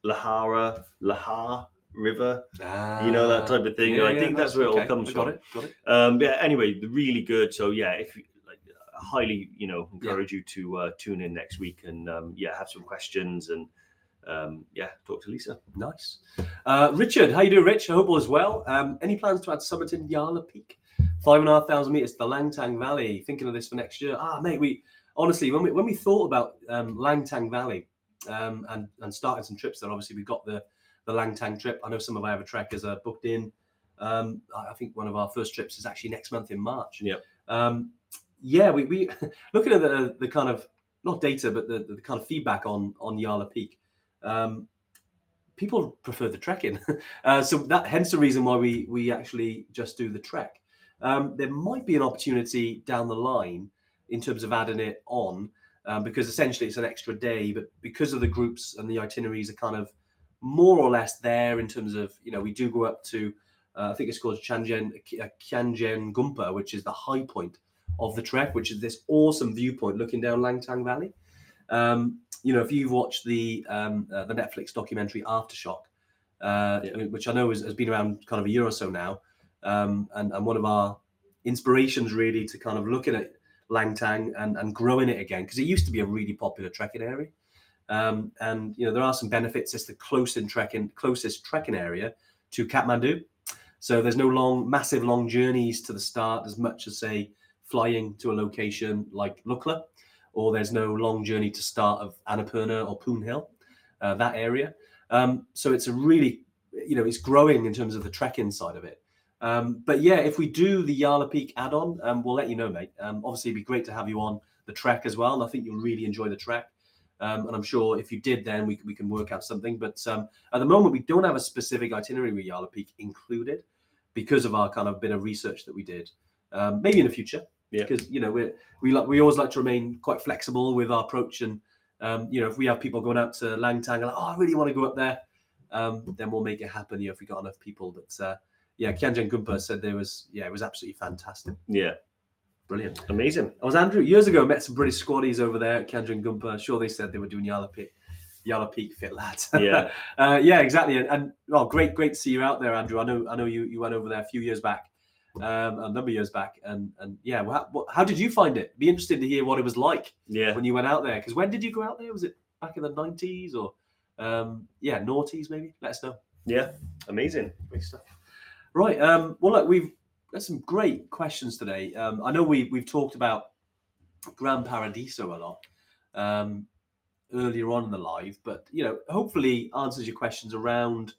Lehara, Lahar River. Ah, You know that type of thing. I think that's where it all comes I got from. It, got it. Um, yeah. Anyway, really good. So yeah, if you like, highly, you know, Yeah. encourage you to uh, tune in next week and um, yeah, have some questions and um, yeah, talk to Lisa. Nice. Uh, Richard, how you doing, Rich? I hope all is well. Um, any plans to add summit in Yala Peak? Five and a half thousand meters, the Langtang Valley. Thinking of this for next year. Ah, mate, we honestly when we when we thought about um, Langtang Valley um, and and starting some trips there, obviously we got the the Langtang trip. I know some of our other trekkers are booked in. Um, I think one of our first trips is actually next month in March. Yep. Um, yeah, we, we [laughs] looking at the the kind of not data, but the, the kind of feedback on on Yala Peak. Um, people prefer the trekking, [laughs] uh, so that hence the reason why we we actually just do the trek. Um, there might be an opportunity down the line in terms of adding it on, um, because essentially it's an extra day, but because of the groups and the itineraries are kind of more or less there in terms of you know we do go up to uh, I think it's called Chanjen uh, Kyanjin Gompa, which is the high point of the trek, which is this awesome viewpoint looking down Langtang Valley. Um, you know, if you've watched the um, uh, the Netflix documentary Aftershock, uh, Yeah. which I know has, has been around kind of a year or so now, um, and, and one of our inspirations really to kind of looking at Langtang and, and growing it again because it used to be a really popular trekking area. Um, and you know there are some benefits. It's the closest trekking closest trekking area to Kathmandu, so there's no long, massive long journeys to the start as much as say flying to a location like Lukla, or there's no long journey to start of Annapurna or Poon Hill, uh, that area. Um, so it's a really, you know, it's growing in terms of the trekking side of it. Um, but yeah, if we do the Yala Peak add-on, um, we'll let you know, mate. Um, obviously, it'd be great to have you on the trek as well. And I think you'll really enjoy the trek. Um, and I'm sure if you did, then we, we can work out something. But um, at the moment, we don't have a specific itinerary with Yala Peak included because of our kind of bit of research that we did. um, maybe in the future. Yeah. Because you know we we like we always like to remain quite flexible with our approach, and um, you know if we have people going out to Langtang, like, oh, I really want to go up there, um, then we'll make it happen. You know, if we got enough people. But uh, yeah, Kyanjin Gompa said there was yeah, it was absolutely fantastic, Yeah, brilliant. amazing. I was Andrew years ago. Met some British squaddies over there at Kyanjin Gompa. Sure, they said they were doing Yala Peak, Yala Peak Fit Lads. [laughs] Yeah, uh, yeah, exactly. And, and oh, great, great to see you out there, Andrew. I know, I know you you went over there a few years back, um, a number of years back, and and yeah, well, how, how did you find it? Be interested to hear what it was like yeah. when you went out there. Because when did you go out there? Was it back in the nineties or um, yeah, noughties maybe? Let us know. Yeah, amazing. Great stuff. Right. Um, well, look, we've got some great questions today. Um, I know we we've talked about Gran Paradiso a lot um, earlier on in the live, but you know, hopefully answers your questions around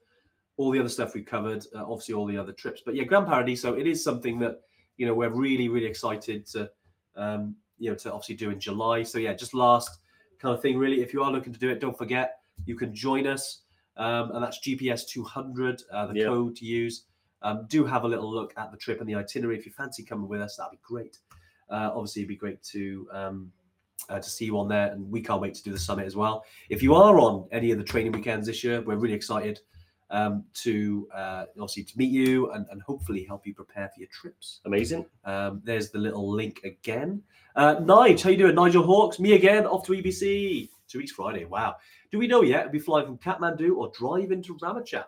all the other stuff we covered. Uh, obviously, all the other trips, but yeah, Gran Paradiso. It is something that you know we're really really excited to um, you know to obviously do in July. So yeah, just last kind of thing really. If you are looking to do it, don't forget you can join us. Um, and that's GPS 200, uh, the Yeah. code to use. Um, do have a little look at the trip and the itinerary. If you fancy coming with us, that'd be great. Uh, obviously, it'd be great to um, uh, to see you on there, and we can't wait to do the summit as well. If you are on any of the training weekends this year, we're really excited um, to uh, obviously to meet you and, and hopefully help you prepare for your trips. Amazing. Um, there's the little link again. Uh, Nige, how you doing? Nigel Hawks, me again, off to EBC. Two weeks Friday. Wow. Do we know yet? It'll be flying from Kathmandu or drive into Ramechhap.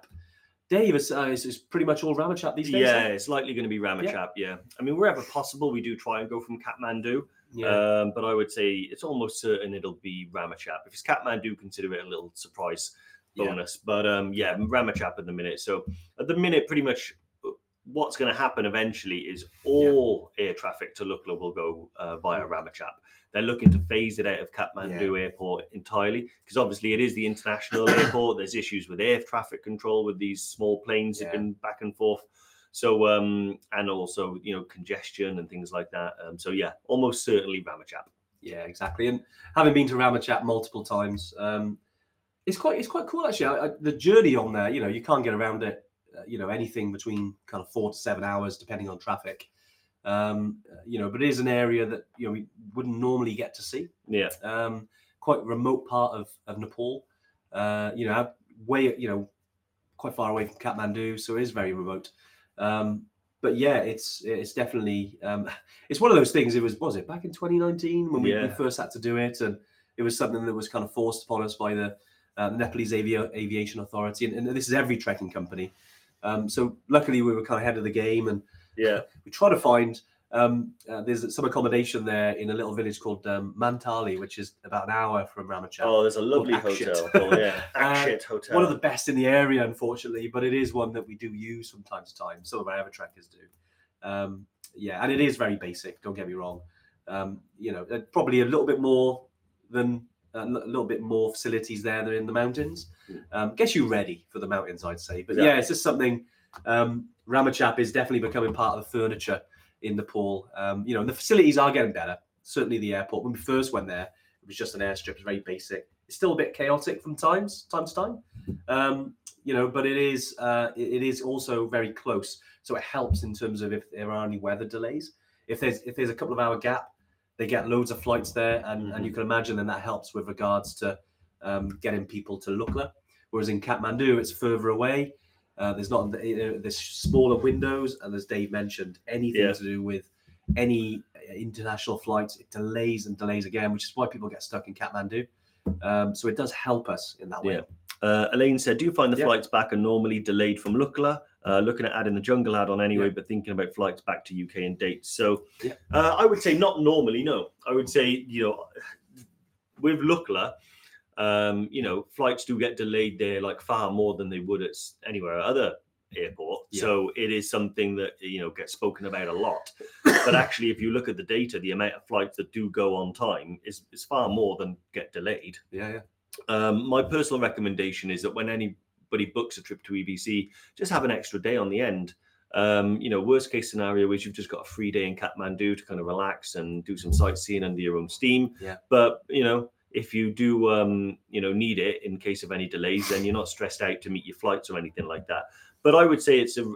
Dave, it's, uh, it's, it's pretty much all Ramechhap these days. Yeah, it's likely going to be Ramechhap. Yeah. I mean, wherever possible, we do try and go from Kathmandu. yeah. Um, but I would say it's almost certain it'll be Ramechhap. If it's Kathmandu, consider it a little surprise Yeah. bonus. But um, yeah, Ramechhap at the minute. So at the minute, pretty much uh, what's going to happen eventually is all air traffic to Lukla will go uh, via Ramechhap. They're looking to phase it out of Kathmandu Airport entirely because obviously it is the international [coughs] airport. There's issues with air traffic control with these small planes Yeah. zipping back and forth. So um, and also you know congestion and things like that. Um, so yeah, almost certainly Ramechhap. Yeah, exactly. And having been to Ramechhap multiple times, um, it's quite it's quite cool actually. I, I, the journey on there, you know, you can't get around it. Uh, you know, anything between kind of four to seven hours, depending on traffic. Um, you know, but it is an area that you know we wouldn't normally get to see. Yeah, Um, quite remote part of of Nepal. Uh, you know, way you know, quite far away from Kathmandu, so it is very remote. Um, but yeah, it's it's definitely um, [laughs] it's one of those things. It was was it back in 2019 when we, we first had to do it, and it was something that was kind of forced upon us by the uh, Nepalese Avi- Aviation Authority, and, and this is every trekking company. Um, so luckily, we were kind of ahead of the game, and yeah, we try to find um, uh, there's some accommodation there in a little village called um, Manthali, which is about an hour from Ramechhap. Oh, there's a lovely hotel. called, yeah, [laughs] Uh, Akshit Hotel. one of the best in the area, unfortunately, but it is one that we do use from time to time. Some of our ever trackers do. Um, yeah, and it is very basic. Don't get me wrong. Um, you know, uh, probably a little bit more than a little bit more facilities there than in the mountains. Mm. Um, gets you ready for the mountains, I'd say. But Exactly. yeah, it's just something. Um, Ramechhap is definitely becoming part of the furniture in Nepal. Um, you know, and the facilities are getting better. Certainly, the airport. When we first went there, it was just an airstrip. It was very basic. It's still a bit chaotic from times time to time. Um, you know, but it is uh, it, is also very close, so it helps in terms of if there are any weather delays. If there's if there's a couple of hour gap, they get loads of flights there, and, and you can imagine then that helps with regards to um, getting people to Lukla. Whereas in Kathmandu, it's further away. Uh, there's not uh, there's smaller windows, and as Dave mentioned, anything Yeah. to do with any uh, international flights, it delays and delays again, which is why people get stuck in Kathmandu. Um, so it does help us in that way. Yeah. Uh, Elaine said, "Do you find the Yeah. flights back are normally delayed from Lukla? Uh, looking at adding the jungle add-on anyway, Yeah. but thinking about flights back to UK and dates. So, Yeah. uh, I would say not normally. No, I would say you know, with Lukla, um, you know, flights do get delayed there like far more than they would at anywhere other airport. Yeah. So it is something that you know gets spoken about a lot. [coughs] but actually, if you look at the data, the amount of flights that do go on time is is far more than get delayed. Yeah, yeah. Um, my personal recommendation is that when anybody books a trip to EBC, just have an extra day on the end. Um, you know, worst case scenario is you've just got a free day in Kathmandu to kind of relax and do some sightseeing under your own steam. Yeah. But you know, if you do, um, you know, need it in case of any delays, then you're not stressed out to meet your flights or anything like that. But I would say it's a,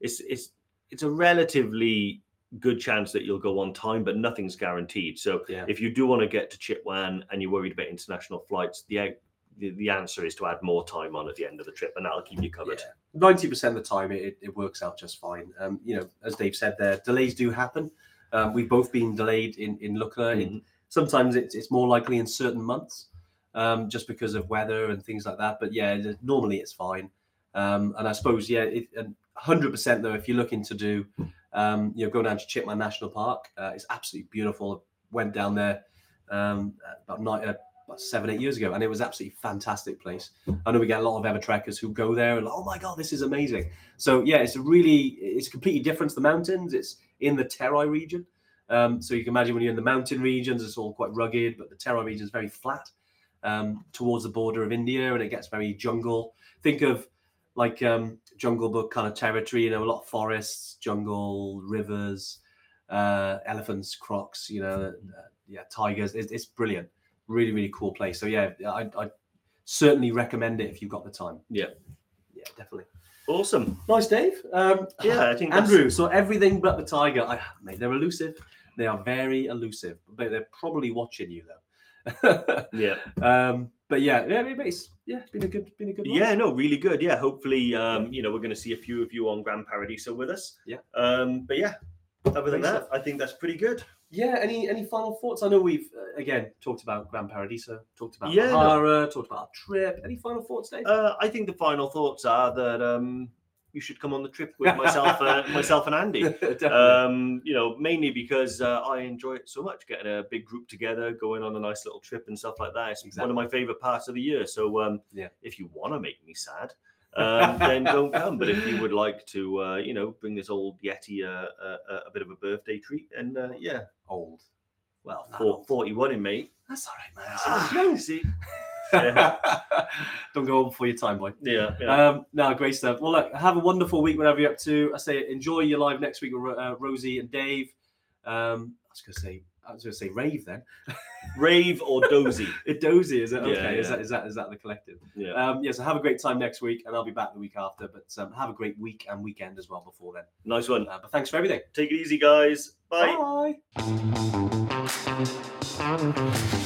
it's it's it's a relatively good chance that you'll go on time, but nothing's guaranteed. So Yeah. if you do want to get to Chitwan and you're worried about international flights, the out- the, the answer is to add more time on at the end of the trip, and that'll keep you covered. Ninety percent of the time, it, it works out just fine. Um, you know, as Dave said, there delays do happen. Um, we've both been delayed in in Lukla. In- Mhm. Sometimes it's it's more likely in certain months, um, just because of weather and things like that. But yeah, normally it's fine. Um, and I suppose yeah, it, and hundred percent though, if you're looking to do, um, you know, go down to Chitwan National Park, uh, it's absolutely beautiful. Went down there um, about nine, uh, about seven, eight years ago, and it was absolutely fantastic place. I know we get a lot of ever trekkers who go there and like, oh my god, this is amazing. So yeah, it's a really it's completely different to the mountains. It's in the Terai region. Um, so you can imagine when you're in the mountain regions, it's all quite rugged, but the Terai region is very flat um, towards the border of India, and it gets very jungle. Think of like um, jungle book kind of territory. You know, a lot of forests, jungle, rivers, uh, elephants, crocs. You know, uh, yeah, tigers. It's, it's brilliant. Really, really cool place. So yeah, I, I certainly recommend it if you've got the time. Yeah. yeah, definitely. Awesome. Nice, Dave. Um, Yeah, I think that's- Andrew. So everything but the tiger. I, mate, they're elusive. They are very elusive, but they're probably watching you though. [laughs] Yeah. um, but yeah, yeah, it's yeah, it's been a good, been a good. one. Yeah, no, really good. Yeah, hopefully, um, you know, we're going to see a few of you on Grand Paradiso with us. Yeah. Um, but yeah, other than that. I think that's pretty good. Yeah. Any any final thoughts? I know we've uh, again talked about Grand Paradiso, talked about Yeah, no. Talked about our trip. Any final thoughts, Dave? Uh, I think the final thoughts are that um, you should come on the trip with [laughs] myself, uh, myself and Andy. [laughs] Um, you know, mainly because uh, I enjoy it so much, getting a big group together, going on a nice little trip and stuff like that. It's one of my favorite parts of the year. So, um, Yeah. if you want to make me sad, um, then don't come. But if you would like to, uh, you know, bring this old Yeti uh, uh, a bit of a birthday treat, and uh, yeah, old. Well, four, old. 41 in me. That's all right, man. Young. [laughs] yeah, Don't go over before your time, boy. yeah, yeah. Um, no, great stuff. Well, look, have a wonderful week, whatever you're up to. I say enjoy your live next week with uh, Rosie and Dave. Um, I was going to say, I was going to say rave then. rave or dozy. [laughs] Dozy, is it? Yeah, Okay, is that is that is that the collective? Yeah. Um, yeah. So have a great time next week, and I'll be back the week after. But um, have a great week and weekend as well before then. nice one. Uh, but thanks for everything. Take it easy, guys. Bye. Bye.